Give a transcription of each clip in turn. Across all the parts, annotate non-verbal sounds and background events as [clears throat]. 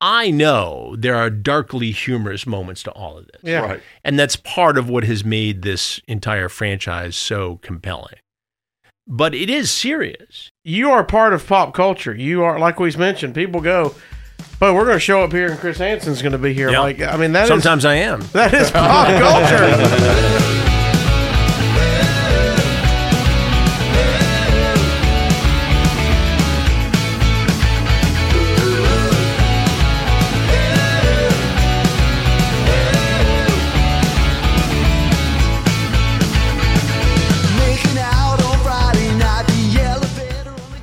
I know there are darkly humorous moments to all of this. Yeah. Right. And that's part of what has made this entire franchise so compelling. But it is serious. You are part of pop culture. You are, like we've mentioned, people go, but we're going to show up here and Chris Hansen's going to be here. Yeah. Like, I mean, that is Sometimes I am. that is [laughs] pop culture. [laughs]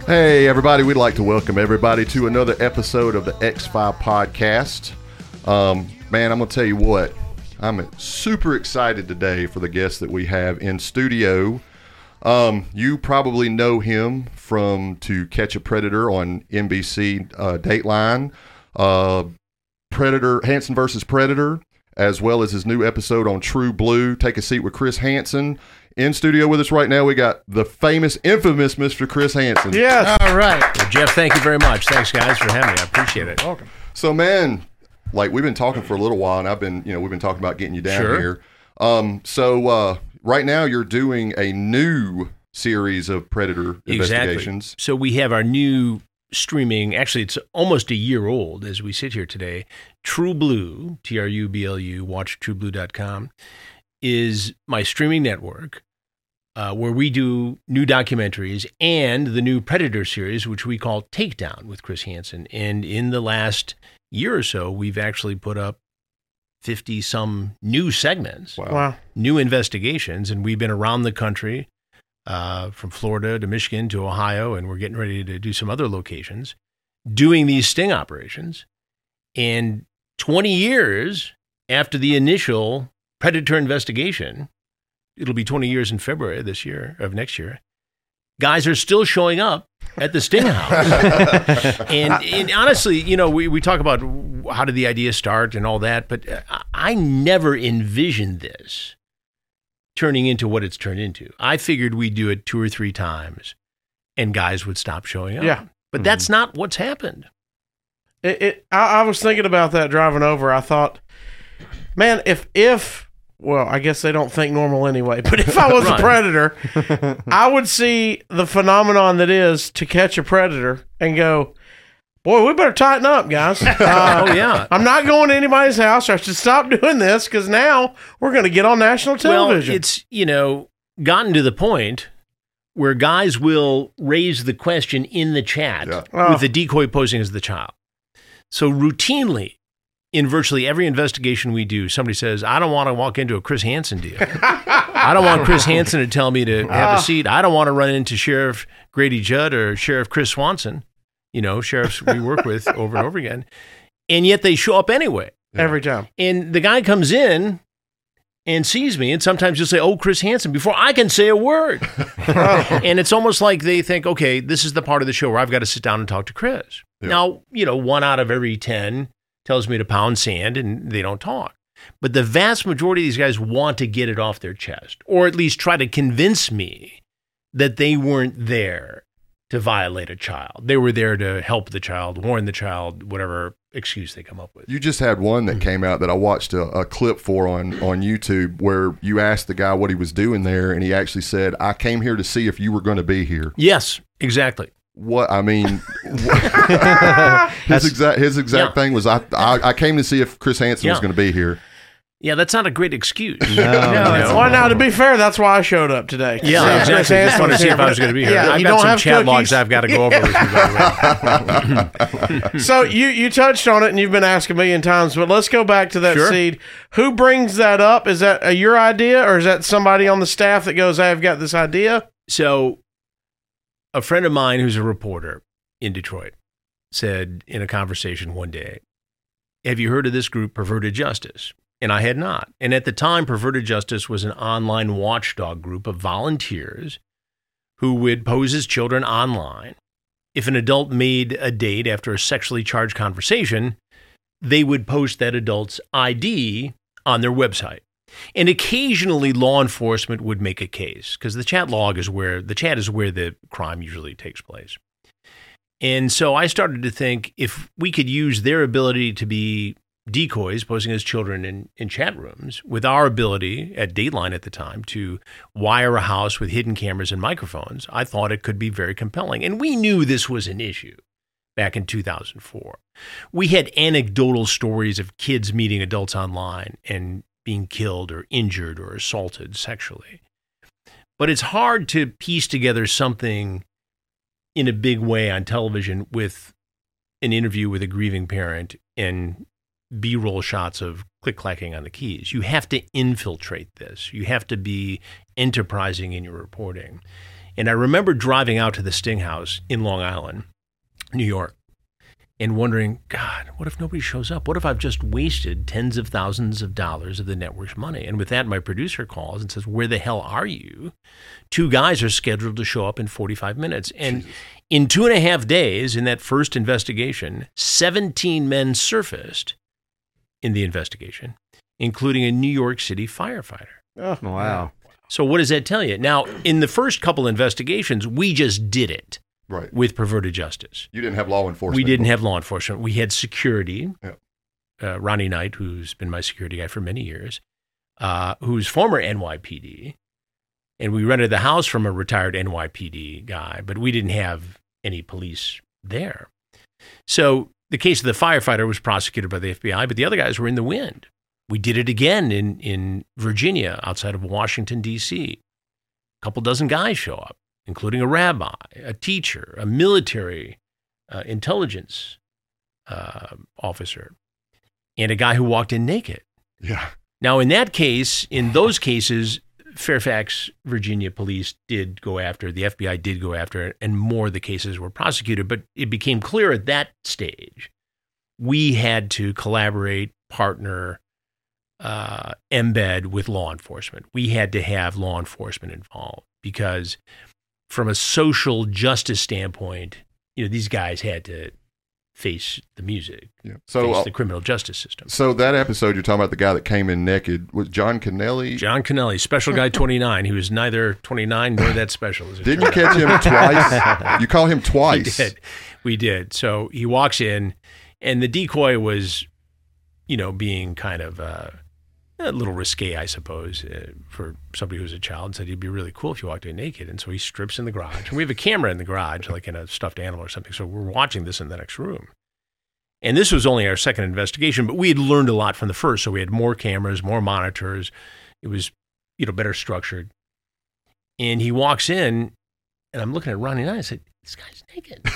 Hey, everybody, we'd like to welcome everybody to another episode of the X5 podcast. Um, man, I'm going to tell you what, I'm super excited today for the guest that we have in studio. Um, you probably know him from To Catch a Predator on NBC uh, Dateline, uh, Predator, Hansen versus Predator, as well as his new episode on TruBlu. Take a seat with Chris Hansen. In studio with us right now, we got the famous, infamous Mr. Chris Hansen. yes. All right. Well, Jeff, thank you very much. Thanks, guys, for having me. I appreciate it. Welcome. So, man, like we've been talking for a little while, and I've been, you know, we've been talking about getting you down Sure. here. Um, so uh, right now you're doing a new series of predator investigations. So we have our new streaming. Actually, it's almost a year old as we sit here today. TruBlu, T R U B L U, watchtrublu.com, is my streaming network uh, where we do new documentaries and the new Predator series, which we call Takedown with Chris Hansen. And in the last year or so, we've actually put up 50 some new segments Wow. Wow. new investigations, and we've been around the country, uh, from Florida to Michigan to Ohio, and we're getting ready to do some other locations, doing these sting operations. And 20 years after the initial predator investigation, it'll be 20 years in February this year of next year. Guys are still showing up at the Sting House. [laughs] and, and honestly, you know, we, we talk about how did the idea start and all that, but I, I never envisioned this turning into what it's turned into. I figured we'd do it two or three times and guys would stop showing up. Yeah. But mm-hmm. that's not what's happened. It, it I, I was thinking about that driving over. I thought, man, if if well, I guess they don't think normal anyway. [laughs] But if I was a predator, [laughs] I would see the phenomenon that is to catch a predator and go, boy, we better tighten up, guys. [laughs] Uh, Oh, yeah. I'm not going to anybody's house. I should stop doing this because now we're going to get on national television. Well, it's, you know, gotten to the point where guys will raise the question in the chat Yeah. Oh. with the decoy posing as the child. So routinely, in virtually every investigation we do, somebody says, I don't want to walk into a Chris Hansen deal. I don't want Chris Hansen to tell me to have a ah. seat. I don't want to run into Sheriff Grady Judd or Sheriff Chris Swanson, you know, sheriffs we work with [laughs] over and over again. And yet they show up anyway. every time. And the guy comes in and sees me, and sometimes you'll say, "Oh, Chris Hansen," before I can say a word. [laughs] and it's almost like they think, "Okay, this is the part of the show where I've got to sit down and talk to Chris." Yeah. Now, you know, one out of every ten tells me to pound sand, and they don't talk. But the vast majority of these guys want to get it off their chest, or at least try to convince me that they weren't there to violate a child. They were there to help the child, warn the child, whatever excuse they come up with. You just had one that came out that I watched a, a clip for on, on YouTube where you asked the guy what he was doing there, and he actually said, I came here to see if you were going to be here. Yes, exactly. What I mean, what- [laughs] his exact his exact Yeah. thing was I, I I came to see if Chris Hansen was going to be here. Yeah, that's not a great excuse. No, You know? Well, now to be fair, that's why I showed up today. Yeah, See if exactly. Chris Just Hansen wanted to see if I was going to be here. Yeah, I've you got don't some have chat cookies? logs I've got to go over with you. By the way. So you you touched on it and you've been asked a million times, but let's go back to that Sure. seed. Who brings that up? Is that uh, your idea or is that somebody on the staff that goes, "I've got this idea"? So, a friend of mine who's a reporter in Detroit said in a conversation one day, Have you heard of this group, Perverted Justice? And I had not. And at the time, Perverted Justice was an online watchdog group of volunteers who would pose as children online. If an adult made a date after a sexually charged conversation, they would post that adult's ID on their website. And occasionally law enforcement would make a case because the chat log is where the chat is where the crime usually takes place. And so I started to think if we could use their ability to be decoys, posing as children in, in chat rooms, with our ability at Dateline at the time to wire a house with hidden cameras and microphones, I thought it could be very compelling. And we knew this was an issue back in 2004. We had anecdotal stories of kids meeting adults online and being killed or injured or assaulted sexually. But it's hard to piece together something in a big way on television with an interview with a grieving parent and B roll shots of click clacking on the keys. You have to infiltrate this. You have to be enterprising in your reporting. And I remember driving out to the Sting House in Long Island, New York, and wondering, God, what if nobody shows up? What if I've just wasted tens of thousands of dollars of the network's money? And with that, my producer calls and says, Where the hell are you? Two guys are scheduled to show up in 45 minutes. And in two and a half days, in that first investigation, 17 men surfaced in the investigation, including a New York City firefighter. Oh, Wow. So, what does that tell you? Now, in the first couple investigations, we just did it Right. with perverted justice. You didn't have law enforcement. We didn't have law enforcement. We had security. Yeah. Uh, Ronnie Knight, who's been my security guy for many years, uh, who's former NYPD, and we rented the house from a retired NYPD guy, but we didn't have any police there. So the case of the firefighter was prosecuted by the FBI, but the other guys were in the wind. We did it again in in Virginia, outside of Washington D.C. A couple dozen guys show up, including a rabbi, a teacher, a military uh, intelligence uh, officer, and a guy who walked in naked. Yeah. Now, in that case, in those cases, Fairfax, Virginia police did go after, the FBI did go after, and more of the cases were prosecuted. But it became clear at that stage we had to collaborate, partner, uh, embed with law enforcement. We had to have law enforcement involved because, from a social justice standpoint, you know, these guys had to face the music, Yeah. So, face uh, the criminal justice system. so that episode you're talking about the guy that came in naked was John Kennelly. John Kennelly, special guy [laughs] 29. He was neither 29 nor that special. Didn't you catch him [laughs] twice? You call him twice. We did. We did. So he walks in, and the decoy was, you know, being kind of uh, a little risque, I suppose, uh, for somebody who's a child. Said he'd be really cool if you walked in naked. And so he strips in the garage. And we have a camera in the garage, like in a stuffed animal or something. So we're watching this in the next room. And this was only our second investigation, but we had learned a lot from the first. So we had more cameras, more monitors. It was, you know, better structured. And he walks in, and I'm looking at Ronnie and I said, "This guy's naked."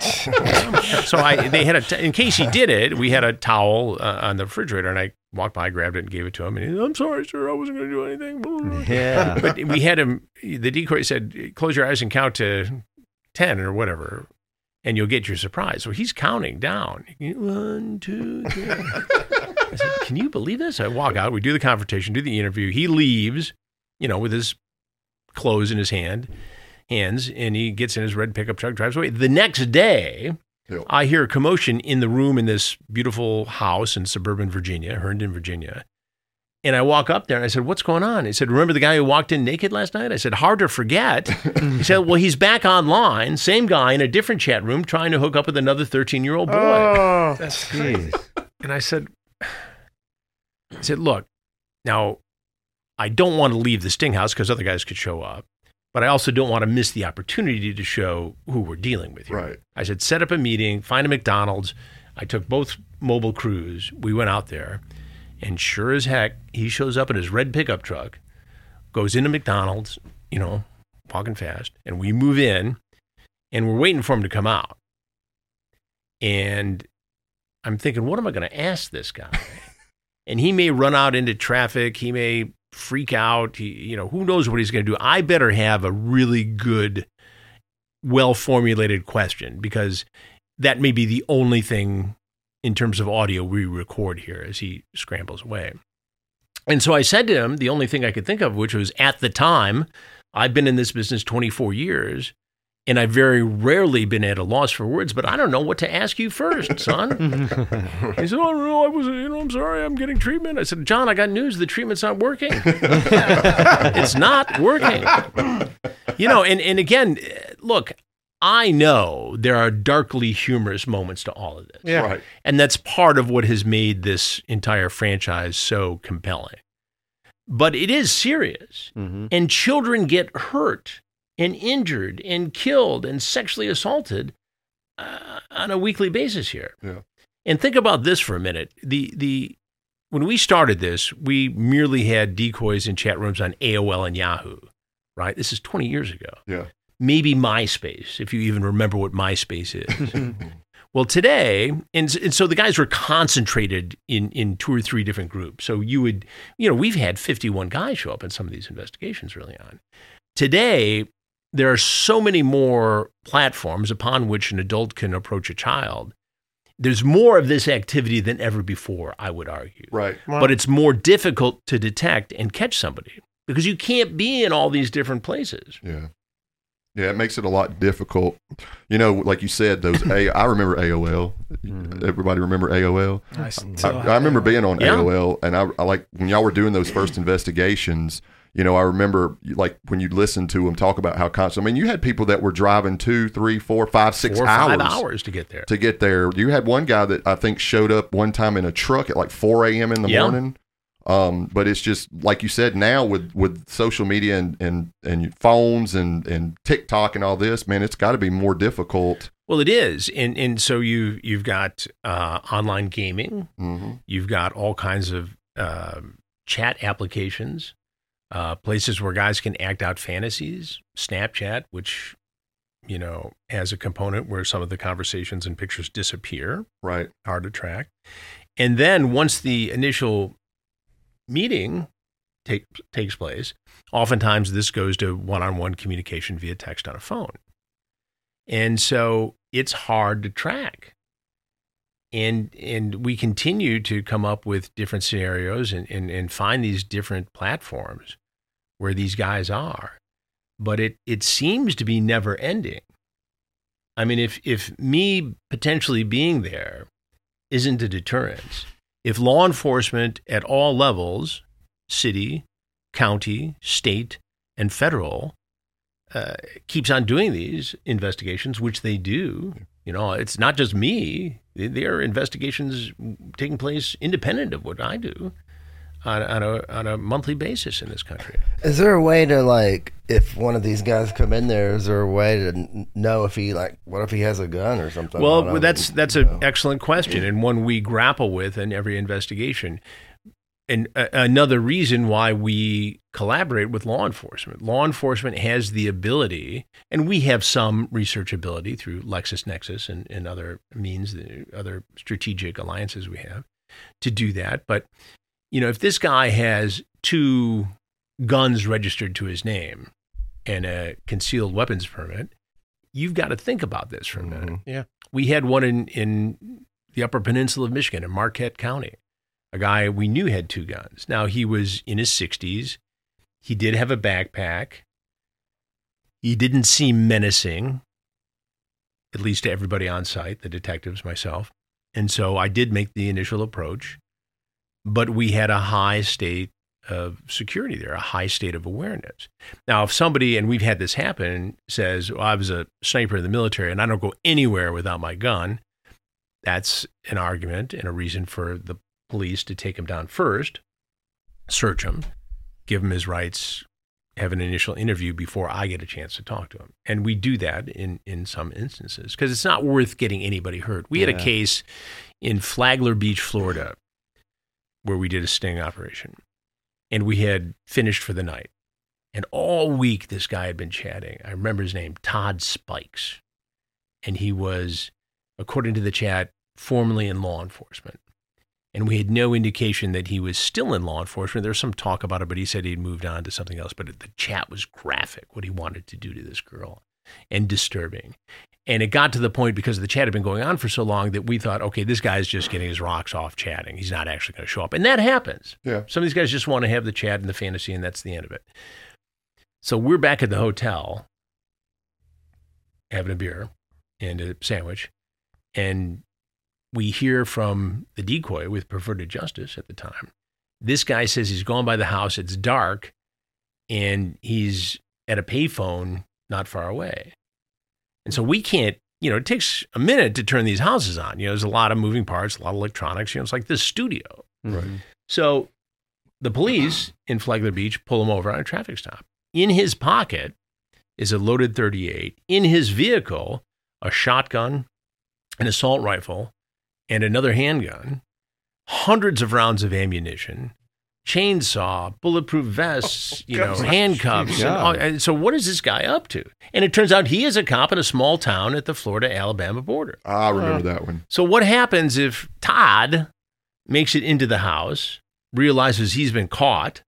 [laughs] so I, they had a, t- in case he did it, we had a towel uh, on the refrigerator, and I walked by, grabbed it, and gave it to him. And he said, "I'm sorry, sir, I wasn't going to do anything." [laughs] Yeah. [laughs] but we had him. The decoy said, "Close your eyes and count to ten or whatever, and you'll get your surprise." So he's counting down. One, two, three. I said, "Can you believe this?" I walk out. We do the confrontation, do the interview. He leaves, you know, with his clothes in his hand, hands, and he gets in his red pickup truck, drives away. The next day, Yep. I hear a commotion in the room in this beautiful house in suburban Virginia, Herndon, Virginia. And I walk up there and I said, What's going on? He said, Remember the guy who walked in naked last night? I said, Hard to forget. [laughs] he said, Well, he's back online, same guy in a different chat room trying to hook up with another 13 year old boy. Oh, Jeez. And I said, I said, look, now I don't want to leave the Sting House because other guys could show up, but I also don't want to miss the opportunity to show who we're dealing with. Here. Right. I said, set up a meeting, find a McDonald's. I took both mobile crews. We went out there, and sure as heck, he shows up in his red pickup truck, goes into McDonald's, you know, walking fast, and we move in, and we're waiting for him to come out. And I'm thinking, what am I going to ask this guy? [laughs] and he may run out into traffic. He may freak out. He, you know, who knows what he's going to do? I better have a really good, well formulated question because that may be the only thing in terms of audio we record here as he scrambles away. And so I said to him, the only thing I could think of, which was at the time, I've been in this business 24 years and I've very rarely been at a loss for words, but I don't know what to ask you first, [laughs] son. he said, Oh, no, I was, you know, I'm sorry, I'm getting treatment. I said, John, I got news. The treatment's not working. [laughs] it's not working. You know, and, and again, look, I know there are darkly humorous moments to all of this. Yeah. Right. And that's part of what has made this entire franchise so compelling. But it is serious. Mm-hmm. And children get hurt and injured and killed and sexually assaulted uh, on a weekly basis here. Yeah. And think about this for a minute. The the when we started this, we merely had decoys in chat rooms on AOL and Yahoo, right? This is 20 years ago. Yeah. Maybe MySpace, if you even remember what MySpace is. [laughs] Well, today, and, and so the guys were concentrated in, in two or three different groups. So you would, you know, we've had 51 guys show up in some of these investigations early on. Today, there are so many more platforms upon which an adult can approach a child. There's more of this activity than ever before, I would argue. Right. But it's more difficult to detect and catch somebody because you can't be in all these different places. Yeah. Yeah, it makes it a lot difficult. You know, like you said, those A. I remember AOL. Mm-hmm. Everybody remember AOL? I, I, I remember being on Yeah. AOL, and I, I like when y'all were doing those first investigations. You know, I remember like when you listened to them talk about how constant. I mean, you had people that were driving two, three, four, five, six Four hours, five hours to get there. to get there. You had one guy that I think showed up one time in a truck at like 4 a.m. in the Yeah. morning. Um, but it's just like you said now with, with social media and, and, and phones and, and TikTok and all this, man, it's got to be more difficult. Well, it is, and and so you you've got uh, online gaming, hmm you've got all kinds of um chat applications, uh, places where guys can act out fantasies. Snapchat, which you know has a component where some of the conversations and pictures disappear, Right. hard to track, and then once the initial meeting take, takes place, oftentimes this goes to one-on-one communication via text on a phone. And so it's hard to track. And and we continue to come up with different scenarios and, and, and find these different platforms where these guys are. But it, it seems to be never ending. I mean, if if me potentially being there isn't a deterrent, if law enforcement at all levels, city, county, state, and federal, uh, keeps on doing these investigations, which they do. You know, it's not just me. There are investigations taking place independent of what I do on, on, a, on a monthly basis in this country. Is there a way to like, if one of these guys come in there, is there a way to know if he like, what if he has a gun or something? Well, that's that's an excellent question and one we grapple with in every investigation. And a- another reason why we collaborate with law enforcement. Law enforcement has the ability, and we have some research ability through LexisNexis and, and other means, the other strategic alliances we have, to do that. But you know, if this guy has two guns registered to his name and a concealed weapons permit, you've got to think about this for a minute. Mhm. Yeah. We had one in, in the Upper Peninsula of Michigan in Marquette County. A guy we knew had two guns. Now he was in his 60s. He did have a backpack. He didn't seem menacing, at least to everybody on site, the detectives, myself. And so I did make the initial approach, but we had a high state of security there, a high state of awareness. Now, if somebody, and we've had this happen, says, well, I was a sniper in the military and I don't go anywhere without my gun, that's an argument and a reason for the police to take him down first, search him, give him his rights, have an initial interview before I get a chance to talk to him. And we do that in, in some instances because it's not worth getting anybody hurt. We had a case in Flagler Beach, Florida, where we did a sting operation and we had finished for the night. And all week, this guy had been chatting. I remember his name, Todd Spikes. And he was, according to the chat, formerly in law enforcement. And we had no indication that he was still in law enforcement. There was some talk about it, but he said he'd moved on to something else. But the chat was graphic, what he wanted to do to this girl, and disturbing. And it got to the point because the chat had been going on for so long that we thought, okay, this guy's just getting his rocks off chatting. He's not actually going to show up. And that happens. Yeah. Some of these guys just want to have the chat and the fantasy, and that's the end of it. So we're back at the hotel having a beer and a sandwich. And we hear from the decoy with perverted justice at the time. This guy says he's gone by the house, it's dark, and he's at a payphone not far away. And so we can't, you know, it takes a minute to turn these houses on. You know, there's a lot of moving parts, a lot of electronics. You know, it's like this studio. Right. Mm-hmm. So the police in Flagler Beach pull him over on a traffic stop. In his pocket is a loaded 38. In his vehicle, a shotgun, an assault rifle, and another handgun, hundreds of rounds of ammunition, chainsaw, bulletproof vests, oh, you know, gosh. handcuffs. And all, and so what is this guy up to? And it turns out he is a cop in a small town at the Florida Alabama border. Ah, I remember that one. So what happens if Todd makes it into the house, realizes he's been caught,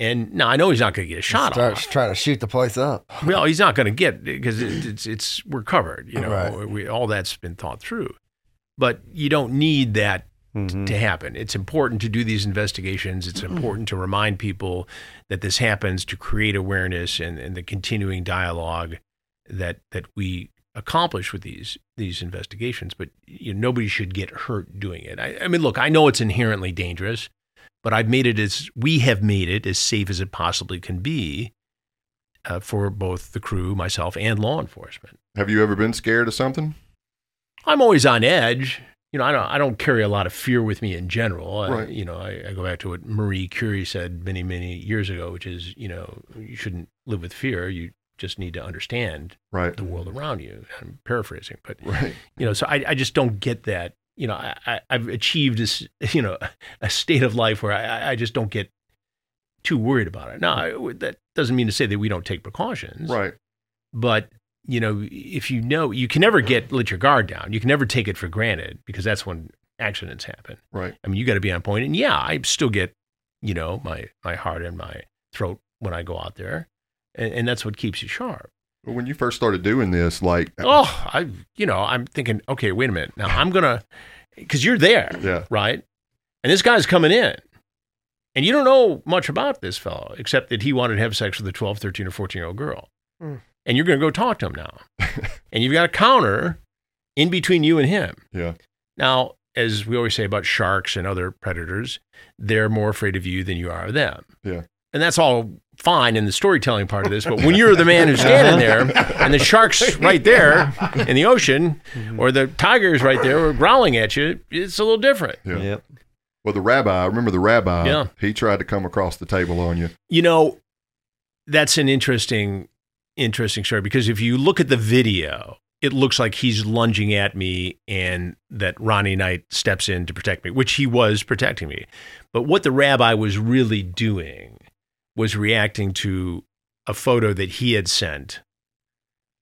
and now I know he's not going to get a shot Starts off. trying to shoot the place up. Well, he's not going to get because it, it's it's we're covered. You know, Right. we, all that's been thought through. But you don't need that Mm-hmm. to happen. It's important to do these investigations. It's important to remind people that this happens to create awareness and, and the continuing dialogue that that we accomplish with these these investigations. But you know, nobody should get hurt doing it. I, I mean, look, I know it's inherently dangerous, but I've made it as we have made it as safe as it possibly can be uh, for both the crew, myself, and law enforcement. Have you ever been scared of something? I'm always on edge. You know, I don't, I don't carry a lot of fear with me in general. I, you know, I, I go back to what Marie Curie said many, many years ago, which is, you know, you shouldn't live with fear. You just need to understand Right. the world around you. I'm paraphrasing, but Right. you know, so I, I just don't get that. You know, I, I've achieved this, [laughs] you know, a state of life where I, I just don't get too worried about it. Now, that doesn't mean to say that we don't take precautions Right. but you know if you know you can never get let your guard down. You can never take it for granted because that's when accidents happen. Right. i mean you got to be on point. point and yeah i still get you know my my heart and my throat when i go out there. And, and that's what keeps you sharp. Well, when you first started doing this, like, oh i you know i'm thinking okay wait a minute. Now i'm gonna because you're there yeah, right? And this guy's coming in. And you don't know much about this fellow except that he wanted to have sex with a 12 13 or 14 year old girl. Hmm. And you're going to go talk to him now and you've got a counter in between you and him yeah, now as we always say about sharks and other predators they're more afraid of you than you are of them Yeah. and that's all fine in the storytelling part of this but when you're the man who's standing there and the shark's right there in the ocean or the tiger's right there were growling at you it's a little different yeah. Yep. Well, the rabbi, I remember the rabbi. Yeah. He tried to come across the table on you. You know, that's an interesting, interesting story because if you look at the video, it looks like he's lunging at me and that Ronnie Knight steps in to protect me, which he was protecting me. But what the rabbi was really doing was reacting to a photo that he had sent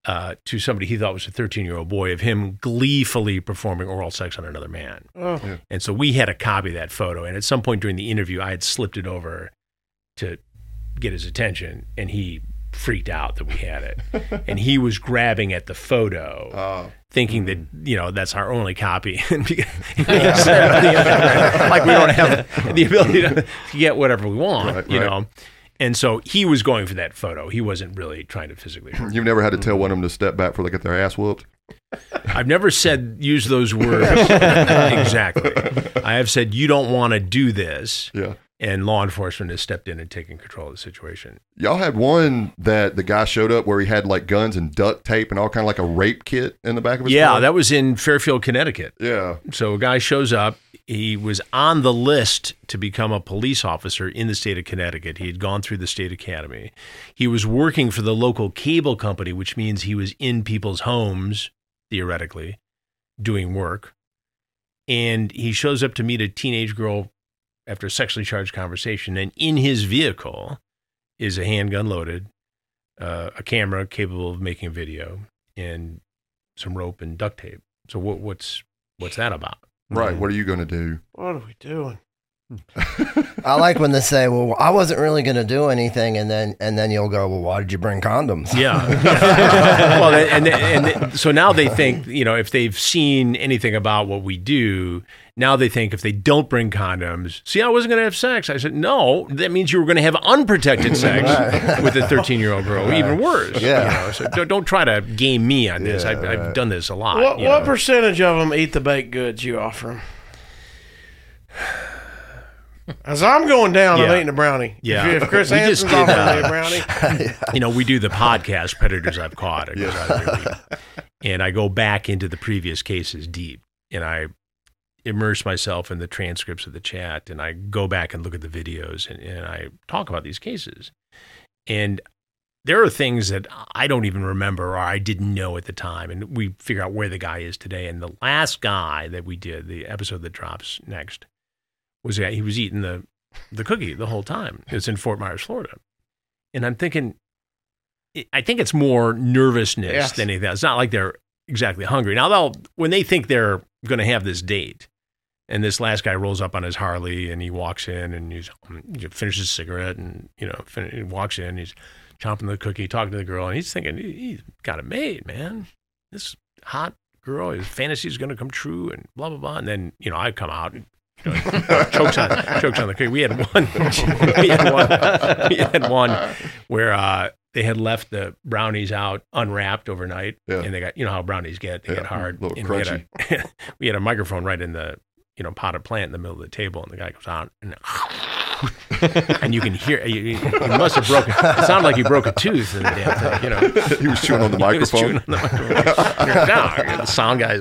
uh, to somebody he thought was a 13 year old boy of him gleefully performing oral sex on another man. Oh, And so we had a copy of that photo. And at some point during the interview, I had slipped it over to get his attention, and he freaked out that we had it. [laughs] and he was grabbing at the photo, Uh, thinking that you know that's our only copy, [laughs] And like we don't have the ability to get whatever we want, Right, you right. know. And so he was going for that photo. He wasn't really trying to physically you've never had to tell one of them to step back before they get their ass whooped. I've never said use those words [laughs] exactly. I have said you don't want to do this, Yeah. And law enforcement has stepped in and taken control of the situation. Y'all had one that the guy showed up where he had like guns and duct tape and all kind of like a rape kit in the back of his Yeah, car. that was in Fairfield, Connecticut. yeah. So a guy shows up. He was on the list to become a police officer in the state of Connecticut. He had gone through the state academy. He was working for the local cable company, which means he was in people's homes, theoretically, doing work. And he shows up to meet a teenage girl after a sexually charged conversation. And in his vehicle is a handgun loaded, uh, a camera capable of making a video, and some rope and duct tape. So what, what's what's that about? Right. What are you going to do? what are we doing? I like when they say, "Well, I wasn't really going to do anything," and then and then you'll go, "Well, why did you bring condoms?" Yeah. [laughs] well, and, and, and so now they think, you know, if they've seen anything about what we do, now they think if they don't bring condoms, see, I wasn't going to have sex. I said, no, that means you were going to have unprotected [laughs] sex with a 13 year old girl, even worse. Yeah. You know, so don't, don't try to game me on this. Yeah, I've, I've done this a lot. What you what percentage of them eat the baked goods you offer them? As I'm going down, Yeah. I'm eating a brownie. Yeah. If, if Chris Hansen's did, offering me uh, a brownie, [laughs] you know, we do the podcast Predators I've Caught. It goes out every week. And I go back into the previous cases deep and I immerse myself in the transcripts of the chat and I go back and look at the videos and, and I talk about these cases. And there are things that I don't even remember or I didn't know at the time. And we figure out where the guy is today. And the last guy that we did, the episode that drops next, was that he was eating the, the cookie the whole time. It's in Fort Myers, Florida. And I'm thinking, I think it's more nervousness Yes. than anything. It's not like they're exactly hungry. Now, they'll when they think they're going to have this date, and this last guy rolls up on his Harley and he walks in and he's he finishes his cigarette and you know fin- he walks in, he's chomping the cookie, talking to the girl, and he's thinking he, he's got it made, man. This hot girl, his fantasy is going to come true, and blah blah blah. And then you know I come out. And, you know, [laughs] chokes on chokes on the cookie. We had one. [laughs] we had one. We had one where uh, they had left the brownies out unwrapped overnight, Yeah. and they got you know how brownies get they Yeah, get hard. little and we had, a, [laughs] we had a microphone right in the you know potted plant in the middle of the table, and the guy goes out and. [laughs] and you can hear you, you must have broken. It sounded like you broke a tooth in the damn thing, you know. he was chewing on the [laughs] He was chewing microphone. on the microphone. [laughs] no, the sound guy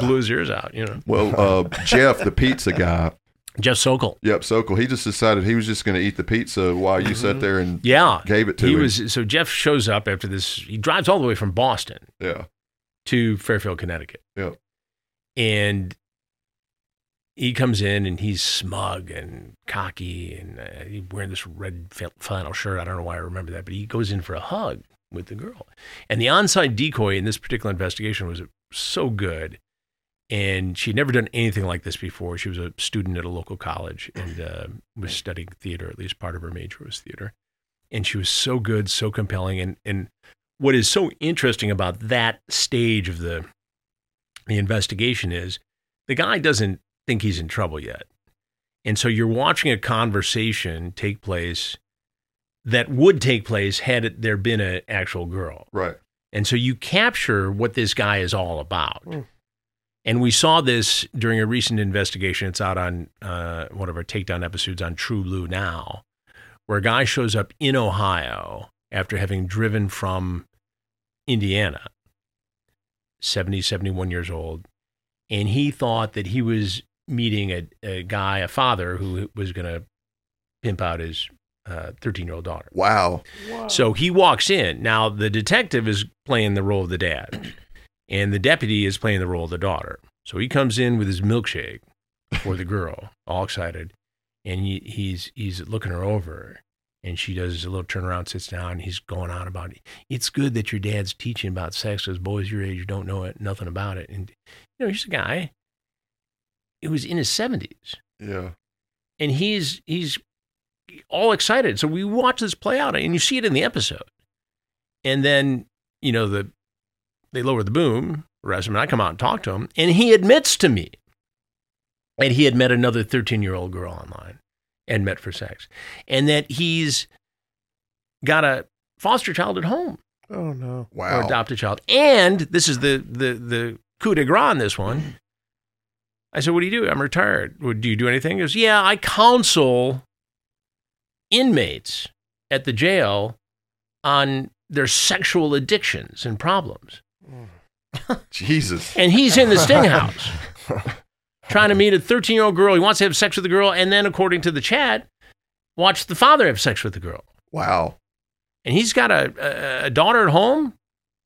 blew his ears out. You know, Well, uh, Jeff, the pizza guy, Jeff Sokol. yep, Sokol, he just decided he was just going to eat the pizza while you sat there and Yeah, gave it to him. he him. was. So Jeff shows up after this. He drives all the way from Boston yeah, to Fairfield, Connecticut. Yeah. And he comes in and he's smug and cocky and uh, he's wearing this red flannel shirt. I don't know why I remember that, but he goes in for a hug with the girl. And the onside decoy in this particular investigation was so good. And she'd never done anything like this before. She was a student at a local college and uh, was studying theater. At least part of her major was theater. And she was so good, so compelling. And, and what is so interesting about that stage of the the investigation is the guy doesn't think he's in trouble yet. And so you're watching a conversation take place that would take place had it, there been an actual girl. right. And so you capture what this guy is all about. Mm. And we saw this during a recent investigation. It's out on uh, one of our takedown episodes on TruBlu now, where a guy shows up in Ohio after having driven from Indiana, 70, 71 years old. And he thought that he was meeting a, a guy, a father, who was going to pimp out his uh, 13 year old daughter. Wow. So he walks in. Now, the detective is playing the role of the dad, and the deputy is playing the role of the daughter. So he comes in with his milkshake for the girl, [laughs] all excited, and he, he's he's looking her over, and she does a little turnaround, sits down, and he's going on about it. It's good that your dad's teaching about sex because boys your age don't know it, nothing about it. And you know, he's a guy who was in his seventies Yeah. and he's he's all excited. So we watch this play out, and you see it in the episode. And then you know the they lower the boom, arrest him, and I come out and talk to him, and he admits to me that he had met another thirteen year old girl online and met for sex, and that he's got a foster child at home Oh no. Wow. or adopt a child. And this is the the the coup de grace on this one. I said, "What do you do? I'm retired. Do you do anything?" He goes, "Yeah, I counsel inmates at the jail on their sexual addictions and problems." [laughs] Jesus. And he's in the sting house trying to meet a 13 year old girl. He wants to have sex with the girl, and then, according to the chat, watch the father have sex with the girl. Wow. and he's got a, a, a daughter at home.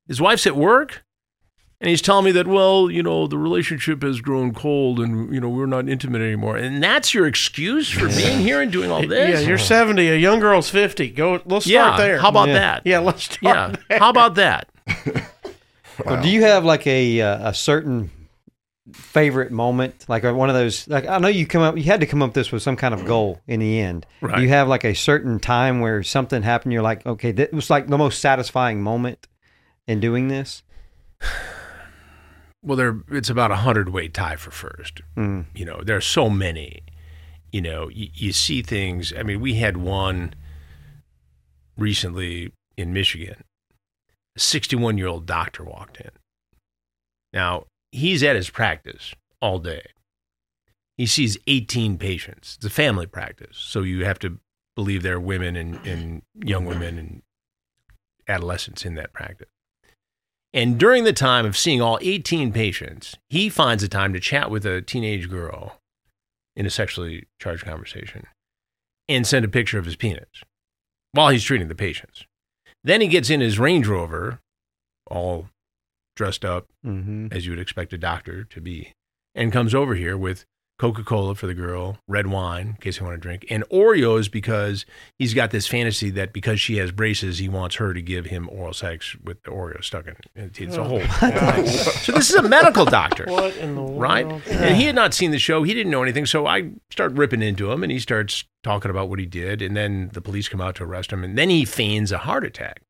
His wife's at work, and he's telling me that, well, you know, the relationship has grown cold, and you know, we're not intimate anymore. And that's your excuse for being here and doing all this? Yeah, you're 70. A young girl's 50. Go. Let's Yeah, start there. How about Yeah. that? Yeah, let's start. Yeah. there. How about that? [laughs] Well, do you have like a uh, a certain favorite moment, like uh, one of those? Like I know you come up, you had to come up with this with some kind of goal in the end. Right. Do you have like a certain time where something happened? You're like, okay, that was like the most satisfying moment in doing this. Well, there it's about a hundredweight tie for first. Mm. You know, there are so many. You know, you, you see things. I mean, we had one recently in Michigan. A 61 year old doctor walked in. Now, he's at his practice all day. he sees 18 patients. It's a family practice, so you have to believe there are women and, and young women and adolescents in that practice. And during the time of seeing all 18 patients, he finds the time to chat with a teenage girl in a sexually charged conversation and send a picture of his penis while he's treating the patients. Then he gets in his Range Rover, all dressed up Mm-hmm. as you would expect a doctor to be, and comes over here with Coca Cola for the girl, red wine in case they want to drink, and Oreos because he's got this fantasy that because she has braces, he wants her to give him oral sex with the Oreo stuck in it. It's a oh. whole. [laughs] so this is a medical doctor. What in the world? Right? And he had not seen the show. He didn't know anything. So I start ripping into him and he starts talking about what he did. And then the police come out to arrest him. And then he feigns a heart attack.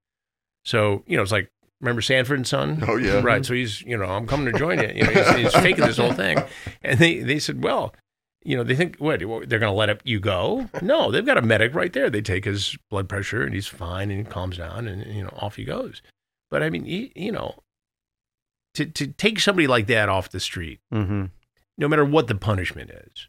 So, you know, it's like, remember Sanford and Son? Oh, yeah. Right. So he's, you know, I'm coming to join you. You know, he's, he's [laughs] faking this whole thing. And they, they said, well, you know, they think, what, they're going to let you go? No, they've got a medic right there. They take his blood pressure and he's fine and he calms down and, you know, off he goes. But I mean, he, you know, to, to take somebody like that off the street, Mm-hmm. no matter what the punishment is,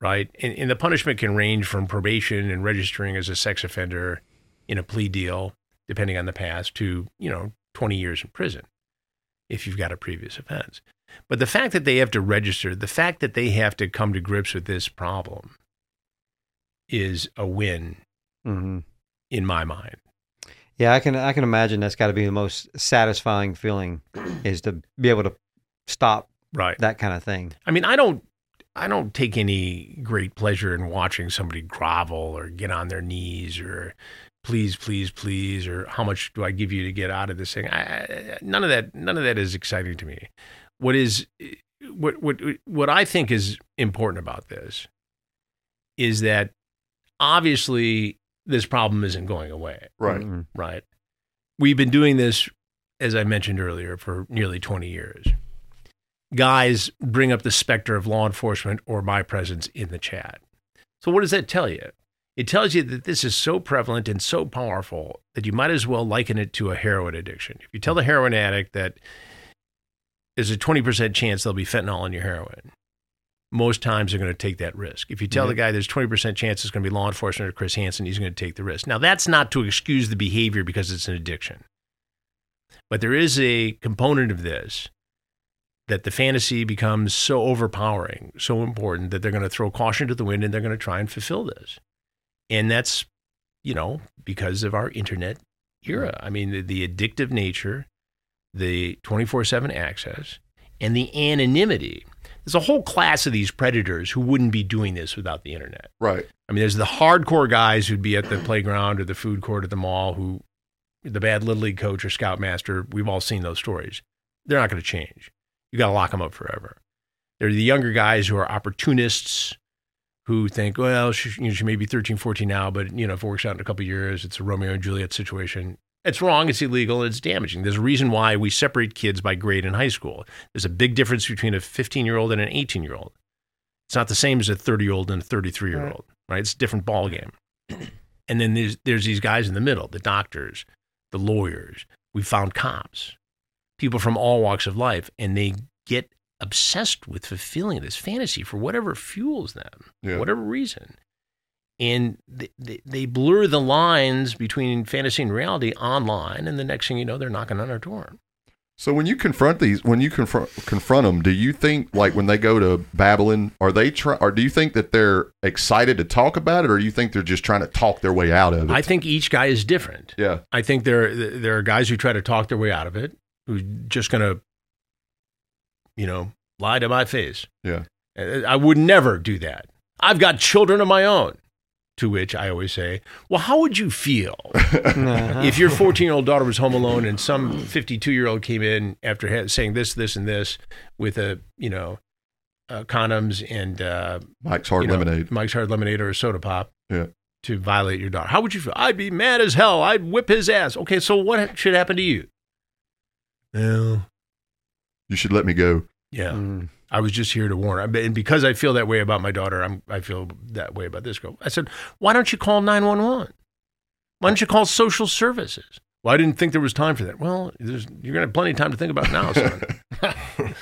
right? And, and the punishment can range from probation and registering as a sex offender in a plea deal, depending on the past, to, you know, 20 years in prison if you've got a previous offense. But the fact that they have to register, the fact that they have to come to grips with this problem is a win Mm-hmm. in my mind. Yeah, I can I can imagine that's got to be the most satisfying feeling [clears throat] is to be able to stop Right. that kind of thing. I mean, I don't I don't take any great pleasure in watching somebody grovel or get on their knees or please, please, please, or how much do I give you to get out of this thing? I, I, none of that none of that is exciting to me. What is what what what I think is important about this is that obviously this problem isn't going away Right. Mhm. right? We've been doing this, as I mentioned earlier, for nearly 20 years. Guys bring up the specter of law enforcement or my presence in the chat. So, what does that tell you? It tells you that this is so prevalent and so powerful that you might as well liken it to a heroin addiction. If you tell the heroin addict that there's a 20% chance there'll be fentanyl in your heroin, most times they're going to take that risk. If you tell the mm-hmm. guy there's 20% chance it's going to be law enforcement or Chris Hansen, he's going to take the risk. Now, that's not to excuse the behavior because it's an addiction. But there is a component of this that the fantasy becomes so overpowering, so important that they're going to throw caution to the wind and they're going to try and fulfill this. And that's, you know, because of our internet era. Mm-hmm. I mean, the, the addictive nature, the 24 7 access, and the anonymity. There's a whole class of these predators who wouldn't be doing this without the internet. Right. I mean, there's the hardcore guys who'd be at the playground or the food court at the mall who, the bad little league coach or scoutmaster, we've all seen those stories. They're not going to change. You got to lock them up forever. There are the younger guys who are opportunists who think, well, she, you know, she may be 13, 14 now, but you know, if it works out in a couple of years, it's a Romeo and Juliet situation. It's wrong. It's illegal. It's damaging. There's a reason why we separate kids by grade in high school. There's a big difference between a 15 year old and an 18 year old. It's not the same as a 30 year old and a 33 year old, right? It's a different ball game. [clears throat] And then there's there's these guys in the middle, the doctors, the lawyers. We found cops, people from all walks of life, and they get obsessed with fulfilling this fantasy for whatever fuels them, Yeah. whatever reason. And they, they, they blur the lines between fantasy and reality online, and the next thing you know, they're knocking on our door. So when you confront these, when you confront confront them, do you think like when they go to Babylon, are they try, or do you think that they're excited to talk about it, or do you think they're just trying to talk their way out of it? I think each guy is different. yeah, I think there there are guys who try to talk their way out of it, who's just gonna, you know, lie to my face. yeah, Uh, I would never do that. I've got children of my own. To which I always say, "Well, how would you feel [laughs] Uh-huh. if your 14 year old daughter was home alone and some 52 year old came in after ha- saying this, this, and this with a you know uh, condoms and uh, Mike's hard you know, lemonade. Mike's Hard Lemonade, or a soda pop Yeah. to violate your daughter. How would you feel? I'd be mad as hell. I'd whip his ass. Okay, so what should happen to you? Well, You should let me go. yeah, Mm. I was just here to warn. her. And because I feel that way about my daughter, I'm, I feel that way about this girl. I said, why don't you call 911? Why don't you call social services? Well, I didn't think there was time for that. Well, there's, you're going to have plenty of time to think about it now, son. [laughs]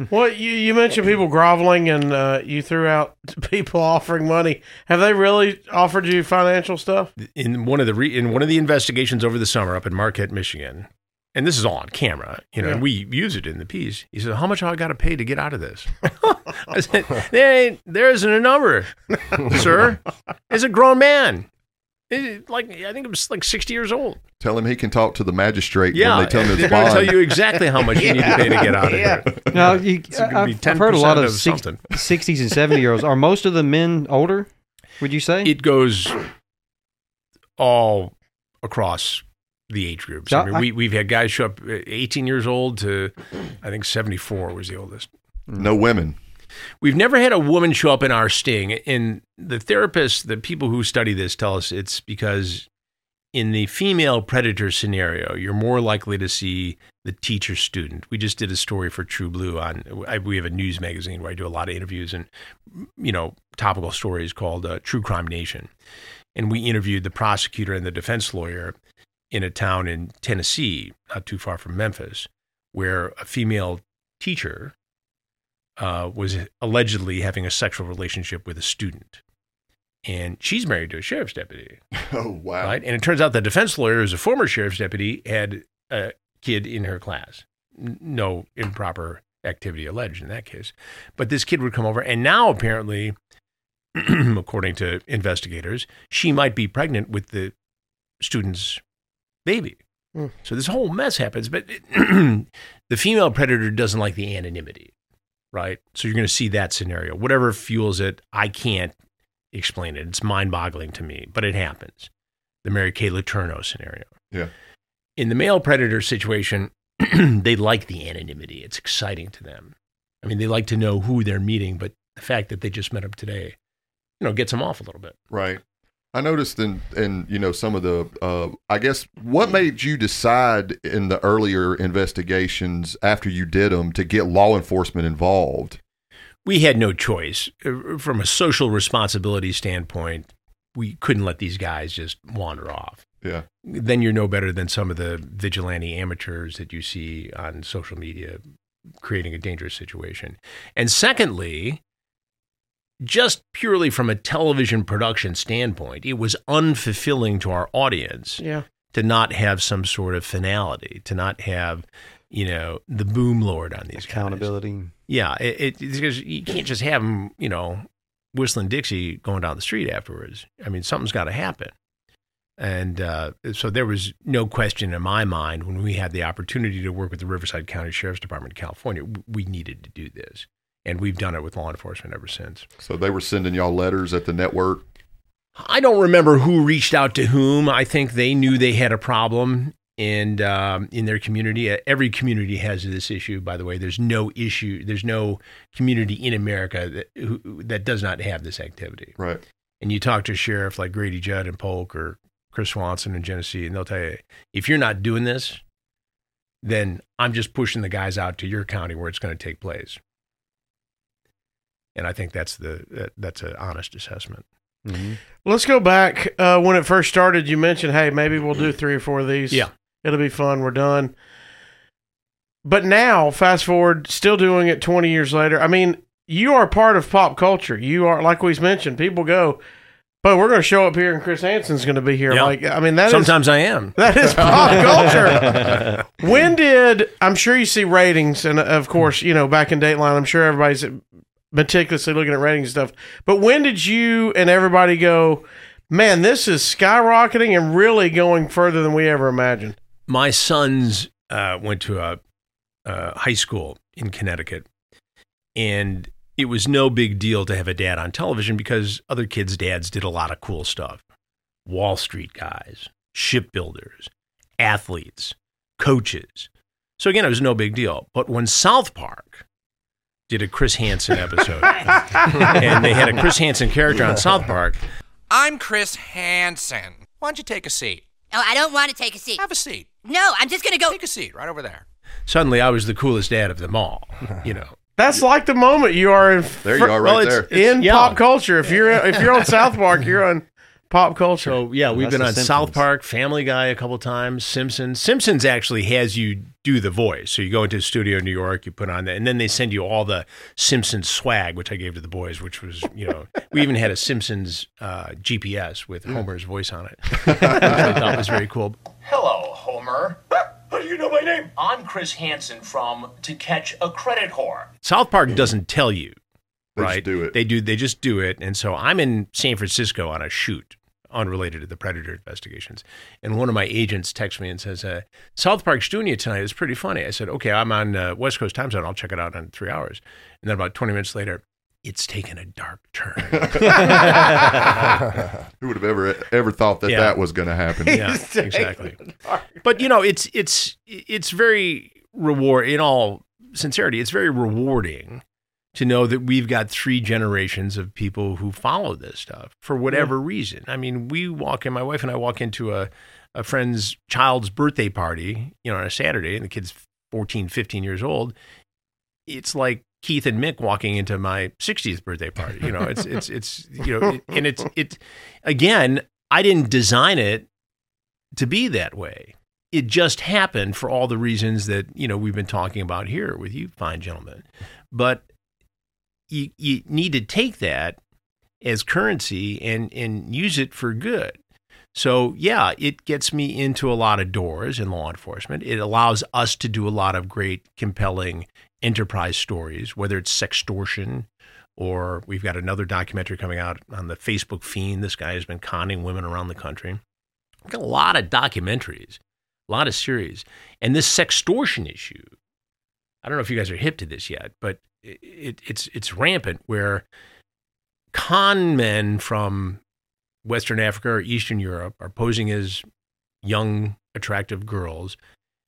[laughs] Well, you, you mentioned people groveling, and uh, you threw out [laughs] people offering money. Have they really offered you financial stuff? in one of the re- in one of the investigations over the summer up in Marquette, Michigan, and this is all on camera, you know, Yeah. and we use it in the piece. He said, "How much I got to pay to get out of this?" [laughs] I said, "There ain't, there isn't a number, [laughs] sir. It's a grown man, It- like I think it was like sixty years old. Tell him he can talk to the magistrate Yeah, when they tell him they're it's going to bond. tell you exactly how much you need to pay to get out of Yeah. here. Now, you, gonna be I've, I've heard a lot of, of six, 60s and 70 year olds. Are most of the men older? Would you say? It goes all across the age groups. I mean, I- we we've had guys show up uh, 18 years old to I think 74 was the oldest. no women. We've never had a woman show up in our sting. And the therapists, the people who study this tell us it's because in the female predator scenario, you're more likely to see the teacher student. We just did a story for TruBlu on, I, we have a news magazine where I do a lot of interviews and, you know, topical stories called uh, True Crime Nation. And we interviewed the prosecutor and the defense lawyer in a town in Tennessee, not too far from Memphis, where a female teacher uh, was allegedly having a sexual relationship with a student. And she's married to a sheriff's deputy, [laughs] Oh wow! right? And it turns out the defense lawyer, who's a former sheriff's deputy, had a kid in her class. No improper activity alleged in that case. But this kid would come over, and now apparently, [clears throat] according to investigators, she might be pregnant with the student's baby. Hmm. So this whole mess happens. But [clears throat] the female predator doesn't like the anonymity, right? So you're going to see that scenario. Whatever fuels it, I can't explain it. It's mind boggling to me, but it happens. The Mary Kay Letourneau scenario. Yeah. In the male predator situation, [clears throat] they like the anonymity. It's exciting to them. I mean, they like to know who they're meeting, but the fact that they just met him today, you know, gets them off a little bit. Right. I noticed in in you know some of the uh, I guess what made you decide in the earlier investigations after you did them to get law enforcement involved. we had no choice Uh, from a social responsibility standpoint. We couldn't let these guys just wander off. Yeah. Then you're no better than some of the vigilante amateurs that you see on social media creating a dangerous situation. And secondly, just purely from a television production standpoint, it was unfulfilling to our audience Yeah. to not have some sort of finality, to not have, you know, the boom lord on these guys. Accountability. Yeah, it, it because you can't just have them, you know, whistling Dixie going down the street afterwards. I mean, something's got to happen. And uh, so there was no question in my mind when we had the opportunity to work with the Riverside County Sheriff's Department of California, we needed to do this. And we've done it with law enforcement ever since. So they were sending y'all letters at the network. I don't remember who reached out to whom. I think they knew they had a problem and um, in their community. Uh, Every community has this issue. By the way, there's no issue. There's no community in America that who, that does not have this activity. Right. And you talk to a sheriff like Grady Judd and Polk or Chris Swanson in Genesee, and they'll tell you if you're not doing this, then I'm just pushing the guys out to your county where it's going to take place. And I think that's the that, that's an honest assessment. hmm Let's go back uh, when it first started. You mentioned, hey, maybe we'll do three or four of these. Yeah. it'll be fun. We're done. But now, fast forward, still doing it 20 years later. I mean, you are part of pop culture. You are, like we've mentioned, people go, but we're going to show up here and Chris Hansen's going to be here. Yeah. Like, I mean, that is Sometimes I am. [laughs] that is pop culture. [laughs] when did I'm sure you see ratings, and of course, you know, back in Dateline, I'm sure everybody's meticulously looking at ratings and stuff. But when did you and everybody go, man, this is skyrocketing and really going further than we ever imagined? my sons uh, went to a, a high school in Connecticut, and it was no big deal to have a dad on television because other kids' dads did a lot of cool stuff. Wall Street guys, shipbuilders, athletes, coaches. So again, it was no big deal. But when South Park did a Chris Hansen episode, [laughs] and they had a Chris Hansen character on South Park, I'm Chris Hansen. Why don't you take a seat? Oh, I don't want to take a seat. Have a seat. No, I'm just gonna go. Take a seat right over there. suddenly I was the coolest dad of them all. You know, [laughs] That's like the moment you are in There you are, right well, it's there. in yeah. pop culture. If you're if you're on South Park, you're on pop culture. So yeah, we've been the on South Park, Family Guy a couple times, Simpsons. Simpsons actually has you do the voice. So you go into a studio in New York, you put on that, and then they send you all the Simpsons swag, which I gave to the boys, which was you know we even had a Simpsons uh, GPS with Homer's voice on it, [laughs] which I thought was very cool. Hello, Homer. How do you know my name? I'm Chris Hansen from To Catch a Credit Whore. South Park doesn't tell you, They just right? do it. They do. They just do it. And so I'm in San Francisco on a shoot, unrelated to the Predator investigations. And one of my agents texts me and says, uh, "South Park's doing you tonight. It's pretty funny." I said, "Okay, I'm on uh, West Coast time zone. I'll check it out in three hours." And then about 20 minutes later, it's taken a dark turn. [laughs] Who would have ever ever thought that Yeah. that was going to happen? yeah, exactly. But you know, it's it's it's very reward. In all sincerity, it's very rewarding to know that we've got three generations of people who follow this stuff for whatever reason. I mean, we walk in. My wife and I walk into a a friend's child's birthday party, you know, on a Saturday, and the kid's 14, 15 years old. It's like Keith and Mick walking into my 60th birthday party. You know, it's it's it's you know, it, and it's it again. I didn't design it to be that way. It just happened for all the reasons that you know we've been talking about here with you, fine gentlemen. But you you need to take that as currency and and use it for good. So yeah, it gets me into a lot of doors in law enforcement. It allows us to do a lot of great, compelling enterprise stories, whether it's sextortion or we've got another documentary coming out on the Facebook fiend. This guy has been conning women around the country. We've got a lot of documentaries, a lot of series. And this sextortion issue, I don't know if you guys are hip to this yet, but it, it, it's it's rampant where con men from Western Africa or Eastern Europe are posing as young, attractive girls,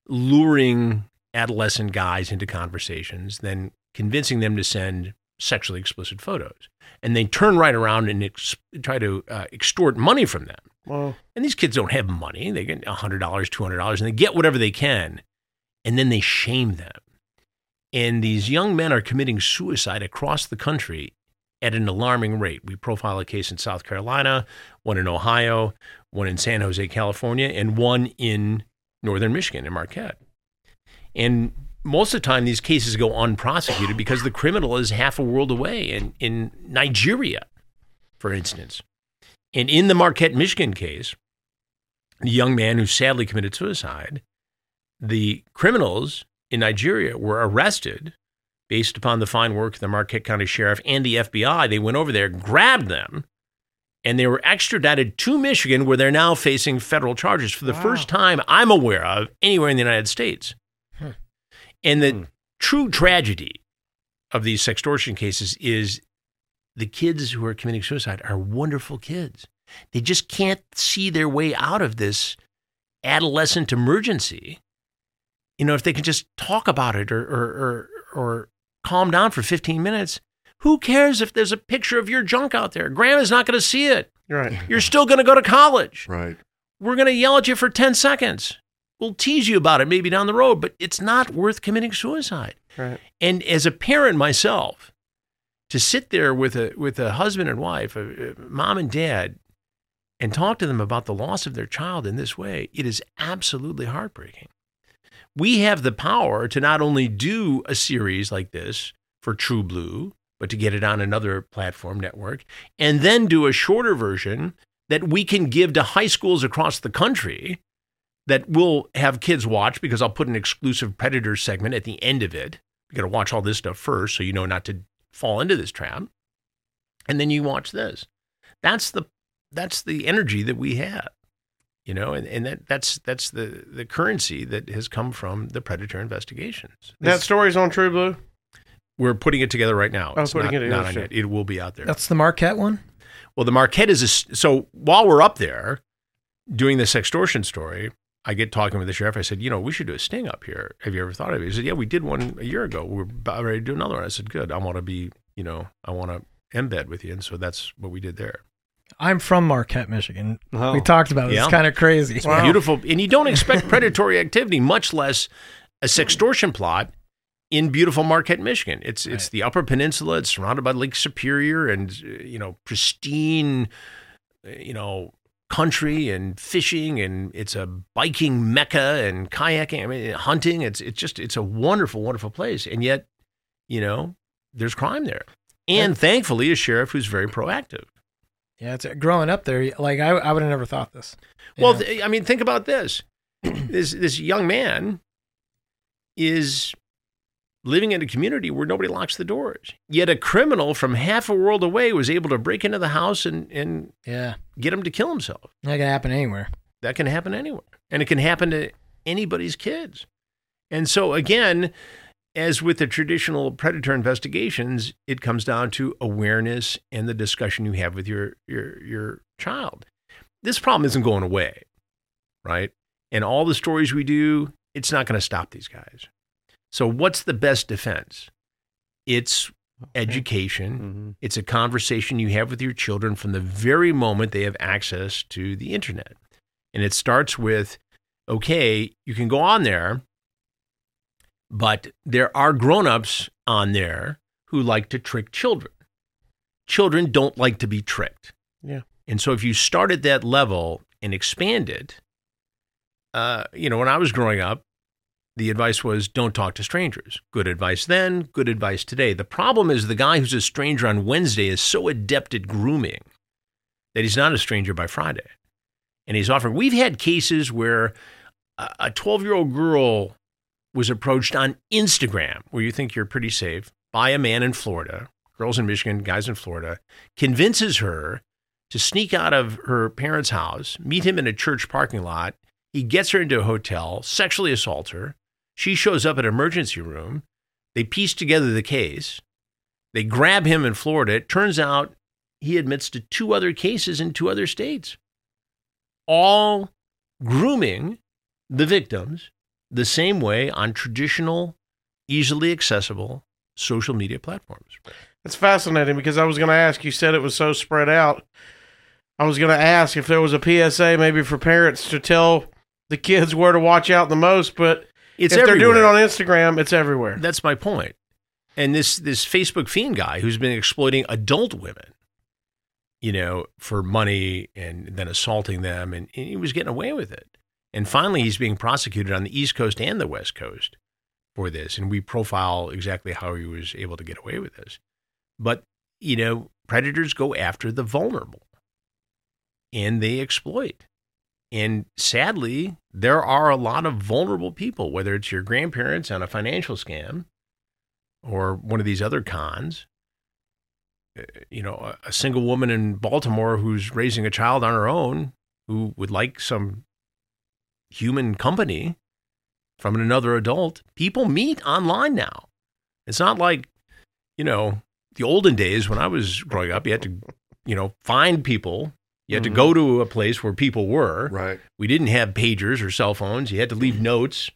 luring adolescent guys into conversations, then convincing them to send sexually explicit photos. And they turn right around and ex- try to uh, extort money from them. well, And these kids don't have money. They get $100, $200, and they get whatever they can. And then they shame them. And these young men are committing suicide across the country at an alarming rate. We profile a case in South Carolina, one in Ohio, one in San Jose, California, and one in northern Michigan, in Marquette. And most of the time, these cases go unprosecuted because the criminal is half a world away in, in Nigeria, for instance. And in the Marquette, Michigan case, the young man who sadly committed suicide, the criminals in Nigeria were arrested based upon the fine work of the Marquette County Sheriff and the FBI. They went over there, grabbed them, and they were extradited to Michigan, where they're now facing federal charges for the first time I'm aware of anywhere in the United States. Hmm. And the hmm. true tragedy of these sextortion cases is the kids who are committing suicide are wonderful kids. They just can't see their way out of this adolescent emergency. You know, if they can just talk about it or or or, or calm down for 15 minutes, who cares if there's a picture of your junk out there? Grandma's not going to see it. right. You're still going to go to college. Right. We're going to yell at you for 10 seconds. We'll tease you about it maybe down the road, but it's not worth committing suicide. Right. And as a parent myself, to sit there with a with a husband and wife, a, a mom and dad, and talk to them about the loss of their child in this way, it is absolutely heartbreaking. We have the power to not only do a series like this for TruBlu, but to get it on another platform network, and then do a shorter version that we can give to high schools across the country that we'll have kids watch because I'll put an exclusive Predator segment at the end of it. You got to watch all this stuff first so you know not to fall into this trap. And then you watch this. That's the that's the energy that we have. You know, and, and that that's that's the the currency that has come from the Predator investigations. That This- story's on TruBlu. we're putting it together right now. Oh, It's putting not, it not on together. yet. It will be out there. That's the Marquette one. Well, the Marquette is a, s- so while we're up there doing this extortion story, I get talking with the sheriff. I said, you know, we should do a sting up here. Have you ever thought of it? He said, yeah, we did one a year ago. We're about ready to do another one. I said, good. I want to be, you know, I want to embed with you. And so that's what we did there. I'm from Marquette, Michigan. Oh. We talked about it. Yeah. It's kind of crazy. It's beautiful. And you don't expect predatory activity, much less a sextortion plot in beautiful Marquette, Michigan. It's it's the Upper Peninsula. It's surrounded by Lake Superior and you know pristine eh, you know, country and fishing and it's a biking mecca and kayaking. I mean, hunting. It's it's just it's a wonderful, wonderful place. And yet, you know, there's crime there. And thankfully, a sheriff who's very proactive. Yeah, it's growing up there. Like I, I would have never thought this. Well, th- I mean, think about this. [clears throat] this this young man is living in a community where nobody locks the doors. Yet a criminal from half a world away was able to break into the house and, and yeah, get him to kill himself. that can happen anywhere. That can happen anywhere. And it can happen to anybody's kids. And so again, as with the traditional predator investigations, it comes down to awareness and the discussion you have with your your your child. This problem isn't going away, right? And all the stories we do, it's not going to stop these guys. So what's the best defense? It's education. Mm-hmm. It's a conversation you have with your children from the very moment they have access to the internet. And it starts with okay, you can go on there, but there are grown-ups on there who like to trick children. Children don't like to be tricked. Yeah. And so if you start at that level and expand it, uh, you know, when I was growing up, the advice was don't talk to strangers. Good advice then, good advice today. The problem is the guy who's a stranger on Wednesday is so adept at grooming that he's not a stranger by Friday. And he's offering, we've had cases where a 12 year old girl was approached on Instagram, where you think you're pretty safe, by a man in Florida, girls in Michigan, guys in Florida, convinces her to sneak out of her parents' house, meet him in a church parking lot. He gets her into a hotel, sexually assaults her. She shows up at emergency room. They piece together the case. They grab him in Florida. It turns out he admits to two other cases in two other states, all grooming the victims the same way on traditional, easily accessible social media platforms. It's fascinating because I was going to ask. You said it was so spread out. I was going to ask if there was a PSA maybe for parents to tell the kids where to watch out the most, but It's if they're doing it on Instagram, it's everywhere. That's my point. And this this Facebook fiend guy who's been exploiting adult women, you know, for money and then assaulting them, and, and he was getting away with it. And finally, he's being prosecuted on the East Coast and the West Coast for this. And we profile exactly how he was able to get away with this. But you know, predators go after the vulnerable, and they exploit. And sadly, there are a lot of vulnerable people, whether it's your grandparents on a financial scam or one of these other cons. Uh, You know, a, a single woman in Baltimore who's raising a child on her own who would like some human company from another adult. People meet online now. It's not like, you know, the olden days when I was growing up, you had to, you know, find people. You had Mhm. to go to a place where people were. Right. We didn't have pagers or cell phones. You had to leave notes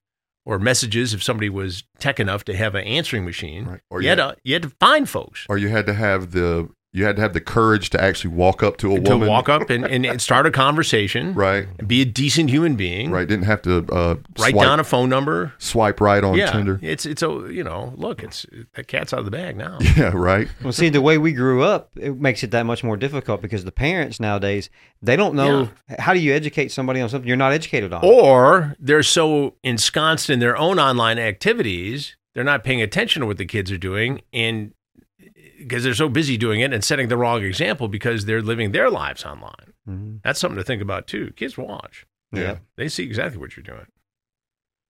or messages if somebody was tech enough to have an answering machine. Right. Or you, you had had- to, you had to find folks Or you had to have the you had to have the courage to actually walk up to a to woman. walk up and, and, and start a conversation. [laughs] Right. And be a decent human being. Right. Didn't have to uh, Write swipe, down a phone number. swipe right on yeah, Tinder. it's it's a you know look it's that cat's out of the bag now. [laughs] Yeah. Right. Well, see, the way we grew up, it makes it that much more difficult because the parents nowadays they don't know how do you educate somebody on something you're not educated on. Or they're so ensconced in their own online activities, they're not paying attention to what the kids are doing and because they're so busy doing it and setting the wrong example because they're living their lives online. Mhm. That's something to think about too. Kids watch. Yeah. They see exactly what you're doing.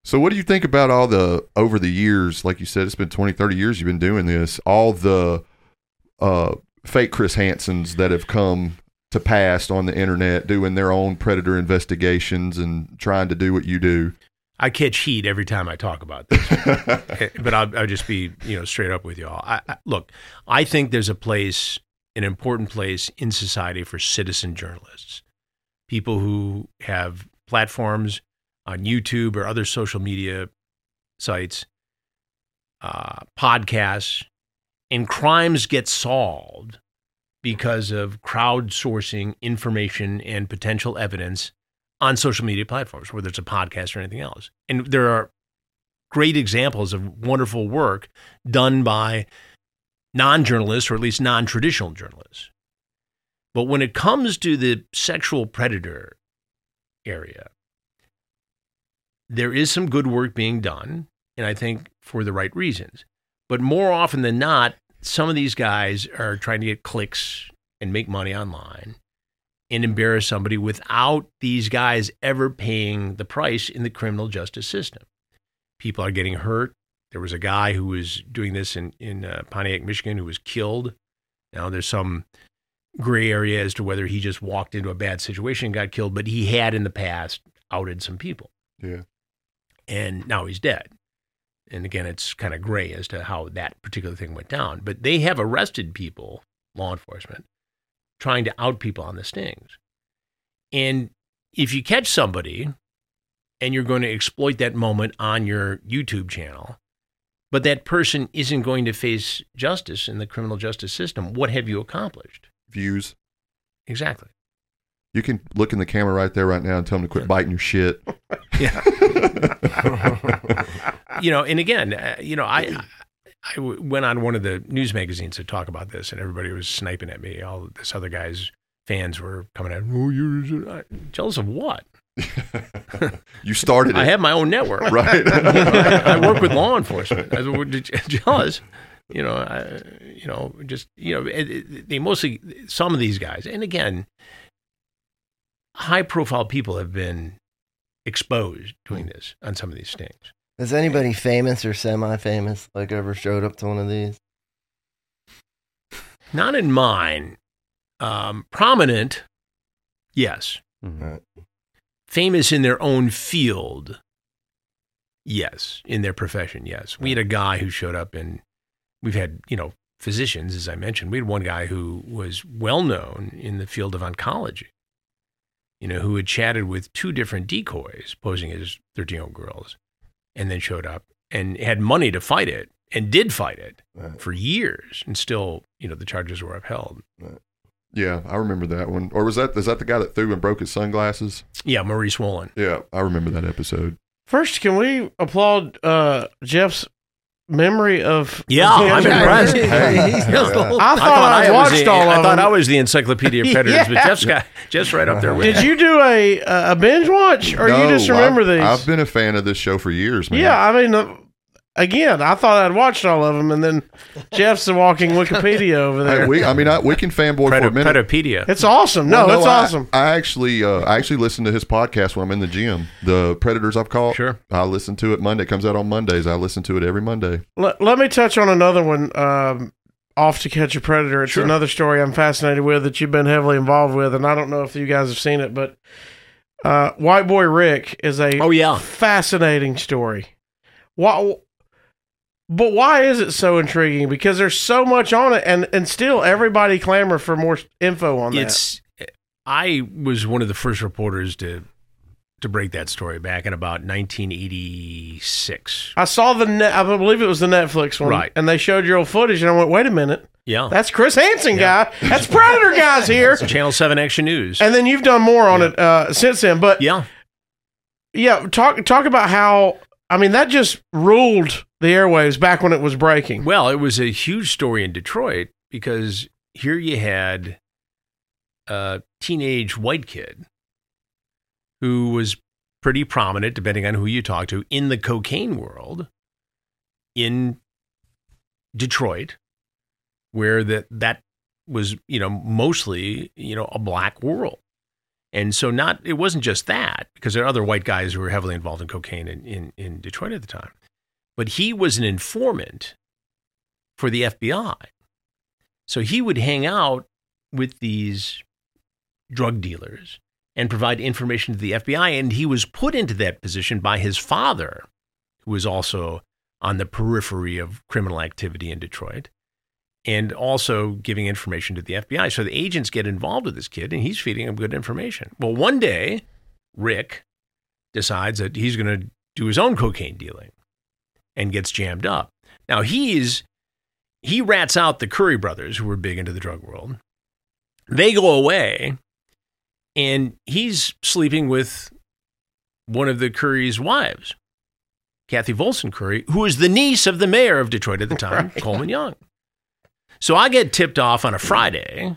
So what do you think about all the over the years, like you said, it's been 20, 30 years you've been doing this, all the uh, fake Chris Hansens that have come to pass on the internet doing their own predator investigations and trying to do what you do. I catch heat every time I talk about this, [laughs] but I'll, I'll just be you know straight up with y'all. I, I, look, I think there's a place, an important place in society for citizen journalists, people who have platforms on YouTube or other social media sites, uh, podcasts, and crimes get solved because of crowdsourcing information and potential evidence on social media platforms, whether it's a podcast or anything else. And there are great examples of wonderful work done by non journalists or at least non traditional journalists. But when it comes to the sexual predator area, there is some good work being done, and I think for the right reasons. But more often than not, some of these guys are trying to get clicks and make money online and embarrass somebody without these guys ever paying the price in the criminal justice system. People are getting hurt. There was a guy who was doing this in, in uh, Pontiac, Michigan, who was killed. Now, there's some gray area as to whether he just walked into a bad situation and got killed, but he had in the past outed some people. Yeah. And now he's dead. And again, it's kind of gray as to how that particular thing went down. But they have arrested people, law enforcement, trying to out people on the stings. And if you catch somebody and you're going to exploit that moment on your YouTube channel, but that person isn't going to face justice in the criminal justice system, what have you accomplished? Views. Exactly. You can look in the camera right there, right now, and tell them to quit biting your shit. [laughs] Yeah. [laughs] you know, and again, uh, you know, I I w- went on one of the news magazines to talk about this, and everybody was sniping at me. All this other guy's fans were coming at, oh, you're jealous of what? [laughs] you started it. I have my own network, [laughs] Right. I, [laughs] I work with law enforcement. I was jealous. You know, I, you know, just you know, it, it, they mostly some of these guys, and again, high-profile people have been exposed doing hmm. this on some of these stings. Has anybody famous or semi-famous like ever showed up to one of these? Not in mine. Um, prominent, yes. Right. Famous in their own field, yes. In their profession, yes. We had a guy who showed up and we've had, you know, physicians, as I mentioned. We had one guy who was well known in the field of oncology, you know, who had chatted with two different decoys posing as 13 year old girls and then showed up and had money to fight it and did fight it Right. for years and still, you know, the charges were upheld. yeah, I remember that one. Or was that is that the guy that threw and broke his sunglasses? Yeah, Maurice Wolin. Yeah, I remember that episode. First, can we applaud uh, Jeff's memory of? Yeah, I'm Yeah. impressed. I thought I, was watched the, all I of thought them. I was the Encyclopedia of Predators, but [laughs] Jeff's got Jeff's right up there with Did you do a a binge watch, or you just remember I've, these? I've been a fan of this show for years, man. yeah, I mean, uh, again, I thought I'd watched all of them, and then Jeff's the walking Wikipedia over Hey, there. we, I mean, I, we can fanboy for a minute. Predapedia. it's awesome. No, Well, it's I- awesome. I actually, uh, I actually listen to his podcast when I'm in the gym. The Predators I've caught. Sure. I listen to it Monday. It comes out on Mondays. I listen to it every Monday. Let, let me touch on another one. Um, off to catch a predator. It's Sure. another story I'm fascinated with that you've been heavily involved with, and I don't know if you guys have seen it, but uh, White Boy Rick is a Oh yeah, fascinating story. Why? But why is it so intriguing? Because there's so much on it, and and still everybody clamor for more info on that. it's. I was one of the first reporters to to break that story back in about 1986. I saw the net. I believe it was the Netflix one, Right. And they showed your old footage, and I went, "Wait a minute, Yeah, that's Chris Hansen Yeah. guy. That's Predator guys here." Channel Seven Action News. And then you've done more on it uh, since then. But yeah, yeah, talk talk about how. I mean, that just ruled the airwaves back when it was breaking. Well, it was a huge story in Detroit because here you had a teenage white kid who was pretty prominent, depending on who you talk to, in the cocaine world in Detroit, where that that was you know mostly you know a black world. And so not it wasn't just that because there are other white guys who were heavily involved in cocaine in, in, in Detroit at the time. But he was an informant for the FBI. So he would hang out with these drug dealers and provide information to the FBI. And he was put into that position by his father, who was also on the periphery of criminal activity in Detroit, and also giving information to the FBI. So the agents get involved with this kid and he's feeding them good information. Well, one day, Rick decides that he's going to do his own cocaine dealing and gets jammed up. Now he's he rats out the Curry brothers who were big into the drug world. They go away and he's sleeping with one of the Curry's wives, Cathy Volsan Curry, who is the niece of the mayor of Detroit at the time, Coleman Young. So I get tipped off on a Friday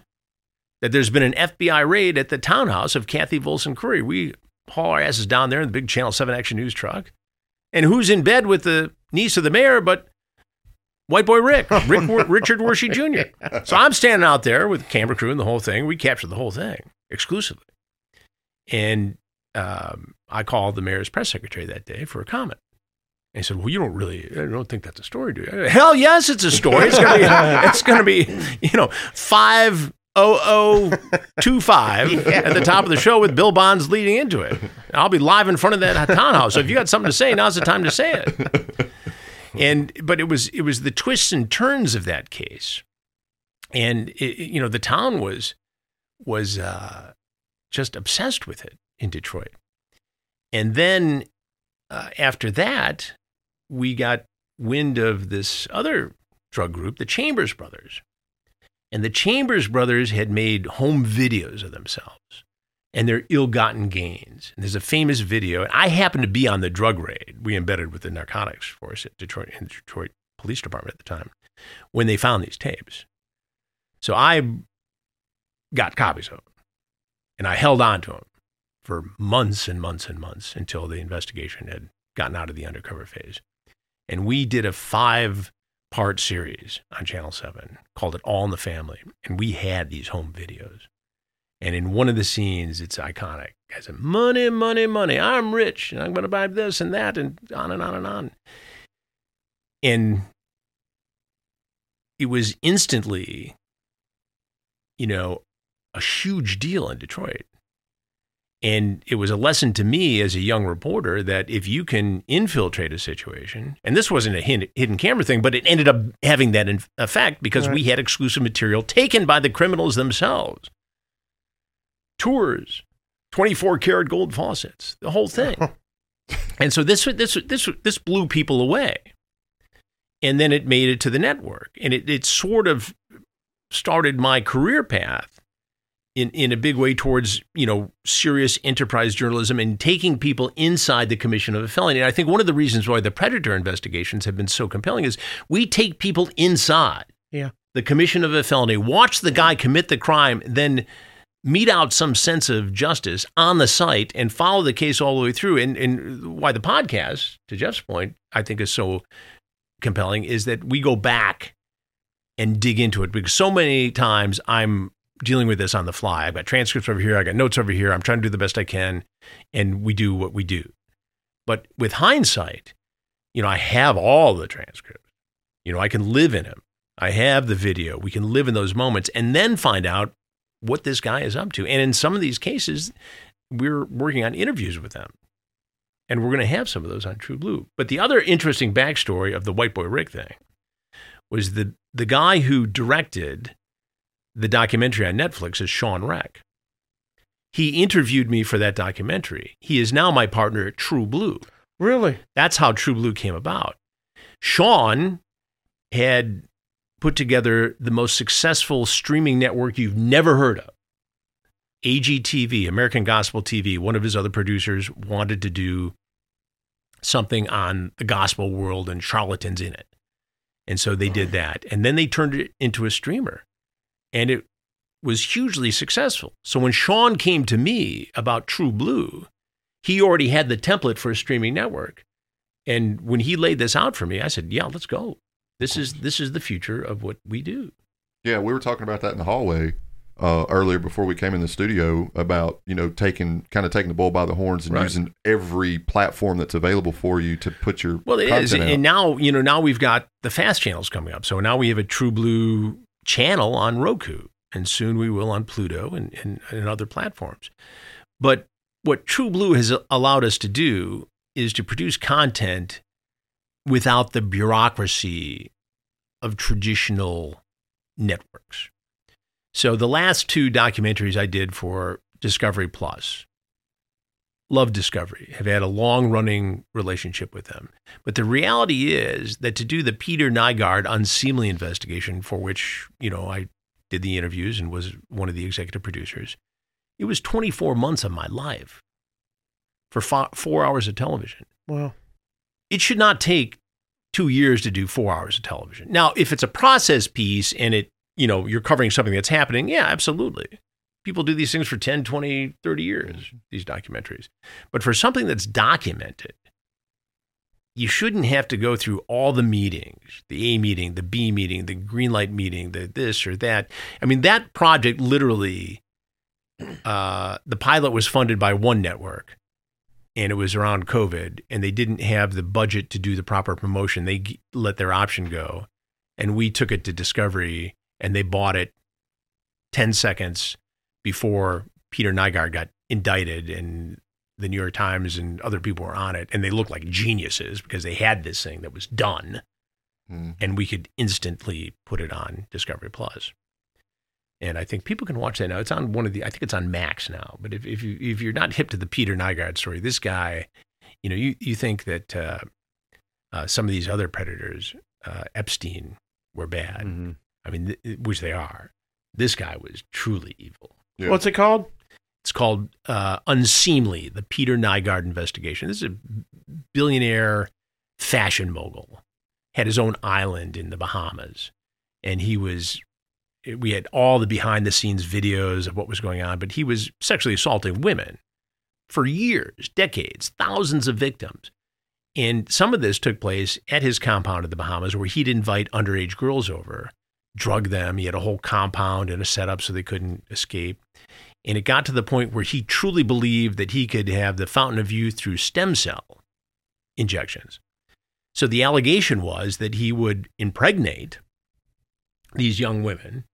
that there's been an FBI raid at the townhouse of Cathy Volsan Curry. We haul our asses down there in the big Channel 7 Action News truck. And who's in bed with the niece of the mayor but White Boy Rick, Rick [laughs] Richard Wershe Jr. So I'm standing out there with the camera crew and the whole thing. We captured the whole thing exclusively. And um, I called the mayor's press secretary that day for a comment. And he said, "Well, you don't really, I don't think that's a story, do you?" Hell, yes, it's a story. It's gonna be, [laughs] it's gonna be, you know, five oh oh two five [laughs] at the top of the show with Bill Bonds leading into it. I'll be live in front of that townhouse. So if you got something to say, now's the time to say it. And but it was it was the twists and turns of that case, and it, you know the town was was uh, just obsessed with it in Detroit. And then uh, after that, we got wind of this other drug group, the Chambers Brothers. And the Chambers Brothers had made home videos of themselves and their ill gotten gains. And there's a famous video. And I happened to be on the drug raid we embedded with the narcotics force at Detroit, in the Detroit Police Department at the time when they found these tapes. So I got copies of them and I held on to them for months and months and months until the investigation had gotten out of the undercover phase. And we did a five part series on Channel 7 called it All in the Family. And we had these home videos. And in one of the scenes, it's iconic. I said, Money, money, money. I'm rich and I'm going to buy this and that and on and on and on. And it was instantly, you know, a huge deal in Detroit. And it was a lesson to me as a young reporter that if you can infiltrate a situation, and this wasn't a hidden, hidden camera thing, but it ended up having that effect because Right. we had exclusive material taken by the criminals themselves. Tours, 24 karat gold faucets, the whole thing. [laughs] and so this, this, this, this blew people away. And then it made it to the network. And it, it sort of started my career path in, in a big way towards you know serious enterprise journalism and taking people inside the commission of a felony. And I think one of the reasons why the predator investigations have been so compelling is we take people inside Yeah. the commission of a felony, watch the guy commit the crime, then mete out some sense of justice on the site and follow the case all the way through. And, and why the podcast, to Jeff's point, I think is so compelling is that we go back and dig into it because so many times I'm dealing with this on the fly. I've got transcripts over here, I got notes over here. I'm trying to do the best I can, and we do what we do. But with hindsight, you know, I have all the transcripts. You know, I can live in them. I have the video. We can live in those moments and then find out what this guy is up to. And in some of these cases, we're working on interviews with them. And we're going to have some of those on TruBlu. But the other interesting backstory of the White Boy Rick thing was the, the guy who directed the documentary on Netflix is Shawn Rech. He interviewed me for that documentary. He is now my partner at TruBlu. Really? That's how TruBlu came about. Shawn had put together the most successful streaming network you've never heard of. AGTV, American Gospel TV, one of his other producers wanted to do something on the gospel world and charlatans in it. And so they did that. And then they turned it into a streamer. And it was hugely successful. So when Shawn came to me about TruBlu, he already had the template for a streaming network. And when he laid this out for me, I said, "Yeah, let's go. This is this is the future of what we do." Yeah, we were talking about that in the hallway uh, earlier before we came in the studio about you know taking kind of taking the bull by the horns and Right. using every platform that's available for you to put your content. Well, it is, out. and now you know now we've got the fast channels coming up. So now we have a TruBlu channel on Roku, and soon we will on Pluto and, and, and other platforms. But what TruBlu has allowed us to do is to produce content without the bureaucracy of traditional networks. So the last two documentaries I did for Discovery Plus, love Discovery, have had a long running relationship with them. But the reality is that to do the Peter Nygard unseemly investigation, for which, you know, I did the interviews and was one of the executive producers, it was 24 months of my life for fo- four hours of television. Wow. It should not take two years to do four hours of television. Now, if it's a process piece and it, you know, you're covering something that's happening, yeah, absolutely. People do these things for 10, 20, 30 years, these documentaries. But for something that's documented, you shouldn't have to go through all the meetings the A meeting, the B meeting, the green light meeting, the this or that. I mean, that project literally, uh, the pilot was funded by one network and it was around COVID and they didn't have the budget to do the proper promotion. They g- let their option go and we took it to Discovery and they bought it 10 seconds before Peter Nygard got indicted and the New York Times and other people were on it and they looked like geniuses because they had this thing that was done Mm. and we could instantly put it on Discovery Plus. And I think people can watch that now. It's on one of the I think it's on Max now. But if if you if you're not hip to the Peter Nygard story, this guy, you know, you you think that uh, uh, some of these other predators, uh, Epstein, were bad. Mm-hmm. I mean, th- which they are. This guy was truly evil. Yeah. What's it called? It's called uh, Unseemly, the Peter Nygard investigation. This is a billionaire fashion mogul, had his own island in the Bahamas. And he was, we had all the behind the scenes videos of what was going on, but he was sexually assaulting women for years, decades, thousands of victims. And some of this took place at his compound in the Bahamas where he'd invite underage girls over, drug them. He had a whole compound and a setup so they couldn't escape. And it got to the point where he truly believed that he could have the fountain of youth through stem cell injections. So the allegation was that he would impregnate these young women,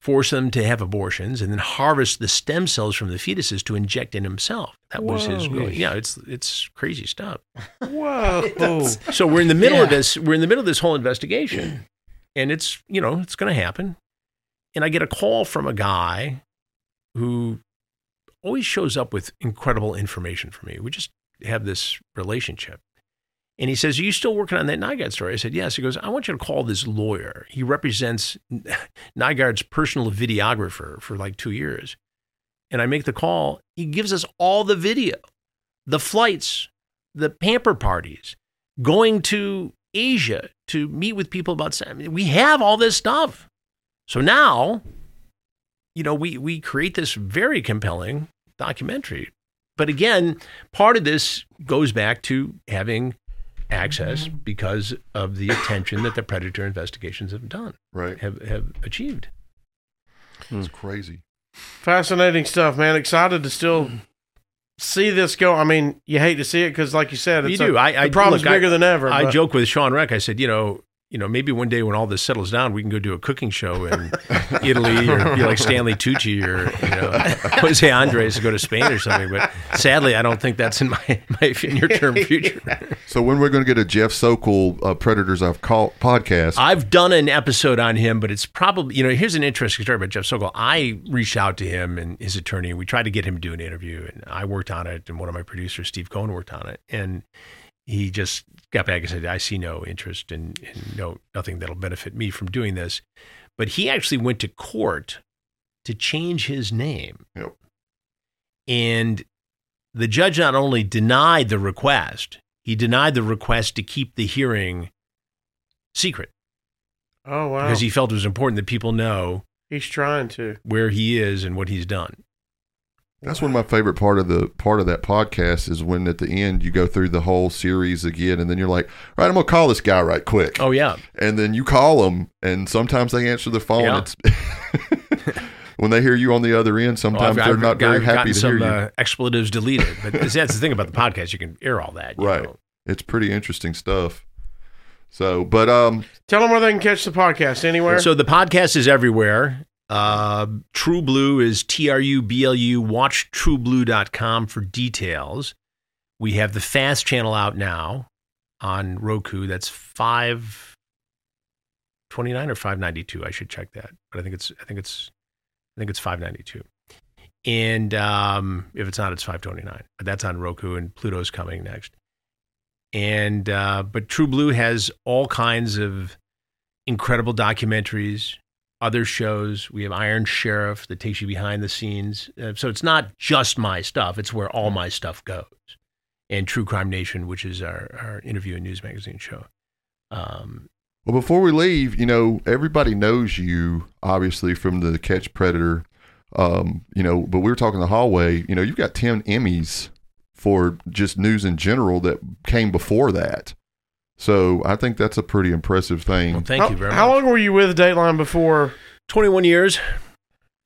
force them to have abortions, and then harvest the stem cells from the fetuses to inject in himself. That was his. Whoa. Yeah, it's it's crazy stuff. Whoa. [laughs] So we're in the middle of this. We're in the middle of this whole investigation, and it's you know it's going to happen. And I get a call from a guy who always shows up with incredible information for me. We just have this relationship. And he says, Are you still working on that Nygard story? I said, Yes. He goes, I want you to call this lawyer. He represents [laughs] Nygard's personal videographer for like two years. And I make the call. He gives us all the video, the flights, the pamper parties, going to Asia to meet with people about. I mean, we have all this stuff. So now, you know, we we create this very compelling documentary. But again, part of this goes back to having access mm-hmm. because of the attention that the predator investigations have done, Right. have have achieved. It's hmm. crazy. Fascinating stuff, man. Excited to still mm-hmm. see this go. I mean, you hate to see it because, like you said, You do. A, I- I- the problem's look, I- bigger than ever. I but- joke with Shawn Rech. I said, you know, you know, maybe one day when all this settles down, we can go do a cooking show in [laughs] Italy or be like Stanley Tucci or you know [laughs] Jose Andres to go to Spain or something. But sadly, I don't think that's in my [laughs] my near term future. So when we're going to get a Jeff Sokol uh, Predators I've caught podcast? I've done an episode on him, but it's probably you know here's an interesting story about Jeff Sokol. I reached out to him and his attorney, and we tried to get him to do an interview, and I worked on it, and one of my producers, Steve Cohen, worked on it, and he just got back and said, "I see no interest in, in no nothing that'll benefit me from doing this." But he actually went to court to change his name, Yep. and the judge not only denied the request, he denied the request to keep the hearing secret oh wow, because he felt it was important that people know he's trying to. where he is and what he's done. That's one of my favorite part of the part of that podcast is when at the end you go through the whole series again, and then you're like, "All right, I'm gonna call this guy right quick." Oh yeah, and then you call them, and sometimes they answer the phone. Yeah. It's [laughs] when they hear you on the other end, sometimes Well, they're not very I've happy to some hear you. uh, expletives deleted, but that's the thing about the podcast; you can air all that. you right? know. It's pretty interesting stuff. So, but um, Tell them where they can catch the podcast. Anywhere. So the podcast is everywhere. Uh, TruBlu is T R U B L U. Watch trublu.com for details. We have the Fast channel out now on Roku. That's five twenty nine or five ninety two. I should check that, but I think it's I think it's I think it's five ninety two. And um, if it's not, it's five twenty nine. But that's on Roku, and Pluto's coming next. And uh, but TruBlu has all kinds of incredible documentaries, other shows. We have Iron Sheriff that takes you behind the scenes. Uh, so it's not just my stuff; it's where all my stuff goes. And True Crime Nation, which is our, our interview and news magazine show. Um, well, before we leave, you know, everybody knows you obviously from the Catch Predator Um, you know, but we were talking the hallway. You know, you've got ten Emmys for just news in general that came before that. So I think that's a pretty impressive thing. Well, thank how, you very much. how long were you with Dateline before? 21 years.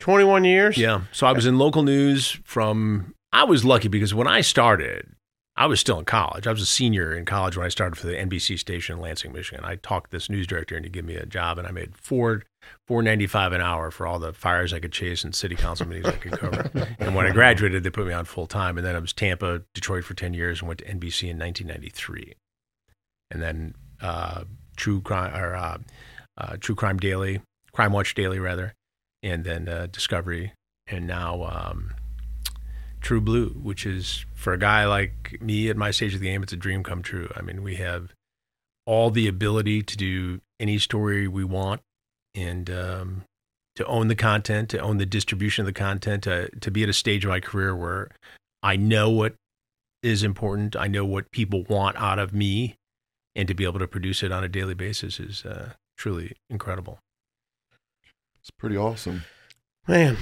21 years? Yeah. So I was in local news from, I was lucky because when I started, I was still in college. I was a senior in college when I started for the NBC station in Lansing, Michigan. I talked this news director into give me a job, and I made four four ninety five an hour for all the fires I could chase and city council meetings I could cover. [laughs] and when I graduated, they put me on full time, and then I was Tampa, Detroit for ten years, and went to NBC in nineteen ninety three, and then uh, True Crime or uh, uh, True Crime Daily, Crime Watch Daily rather, and then uh, Discovery, and now. Um, TruBlu, which is for a guy like me at my stage of the game, it's a dream come true. I mean, we have all the ability to do any story we want and um, to own the content, to own the distribution of the content, to, to be at a stage of my career where I know what is important, I know what people want out of me, and to be able to produce it on a daily basis is uh, truly incredible. It's pretty awesome. Man,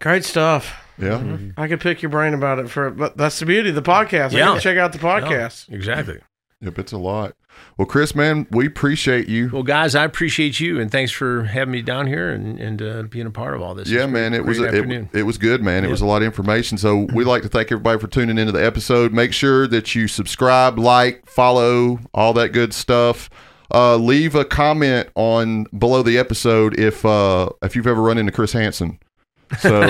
great stuff. Yeah. I could pick your brain about it for, but that's the beauty of the podcast. Yeah. need to check out the podcast. Yeah, exactly. Yep, it's a lot. Well, Chris, man, we appreciate you. Well, guys, I appreciate you, and thanks for having me down here and, and uh, being a part of all this. Yeah, It's man, it was great it, it was good, man. It was a lot of information. So we'd like to thank everybody for tuning into the episode. Make sure that you subscribe, like, follow, all that good stuff. Uh, leave a comment on below the episode if uh, if you've ever run into Chris Hansen. So, [laughs]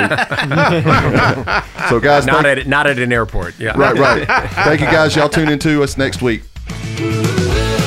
so guys, not thank- at not at an airport. Yeah, right, right. Thank you, guys. Y'all tune into us next week. Ooh,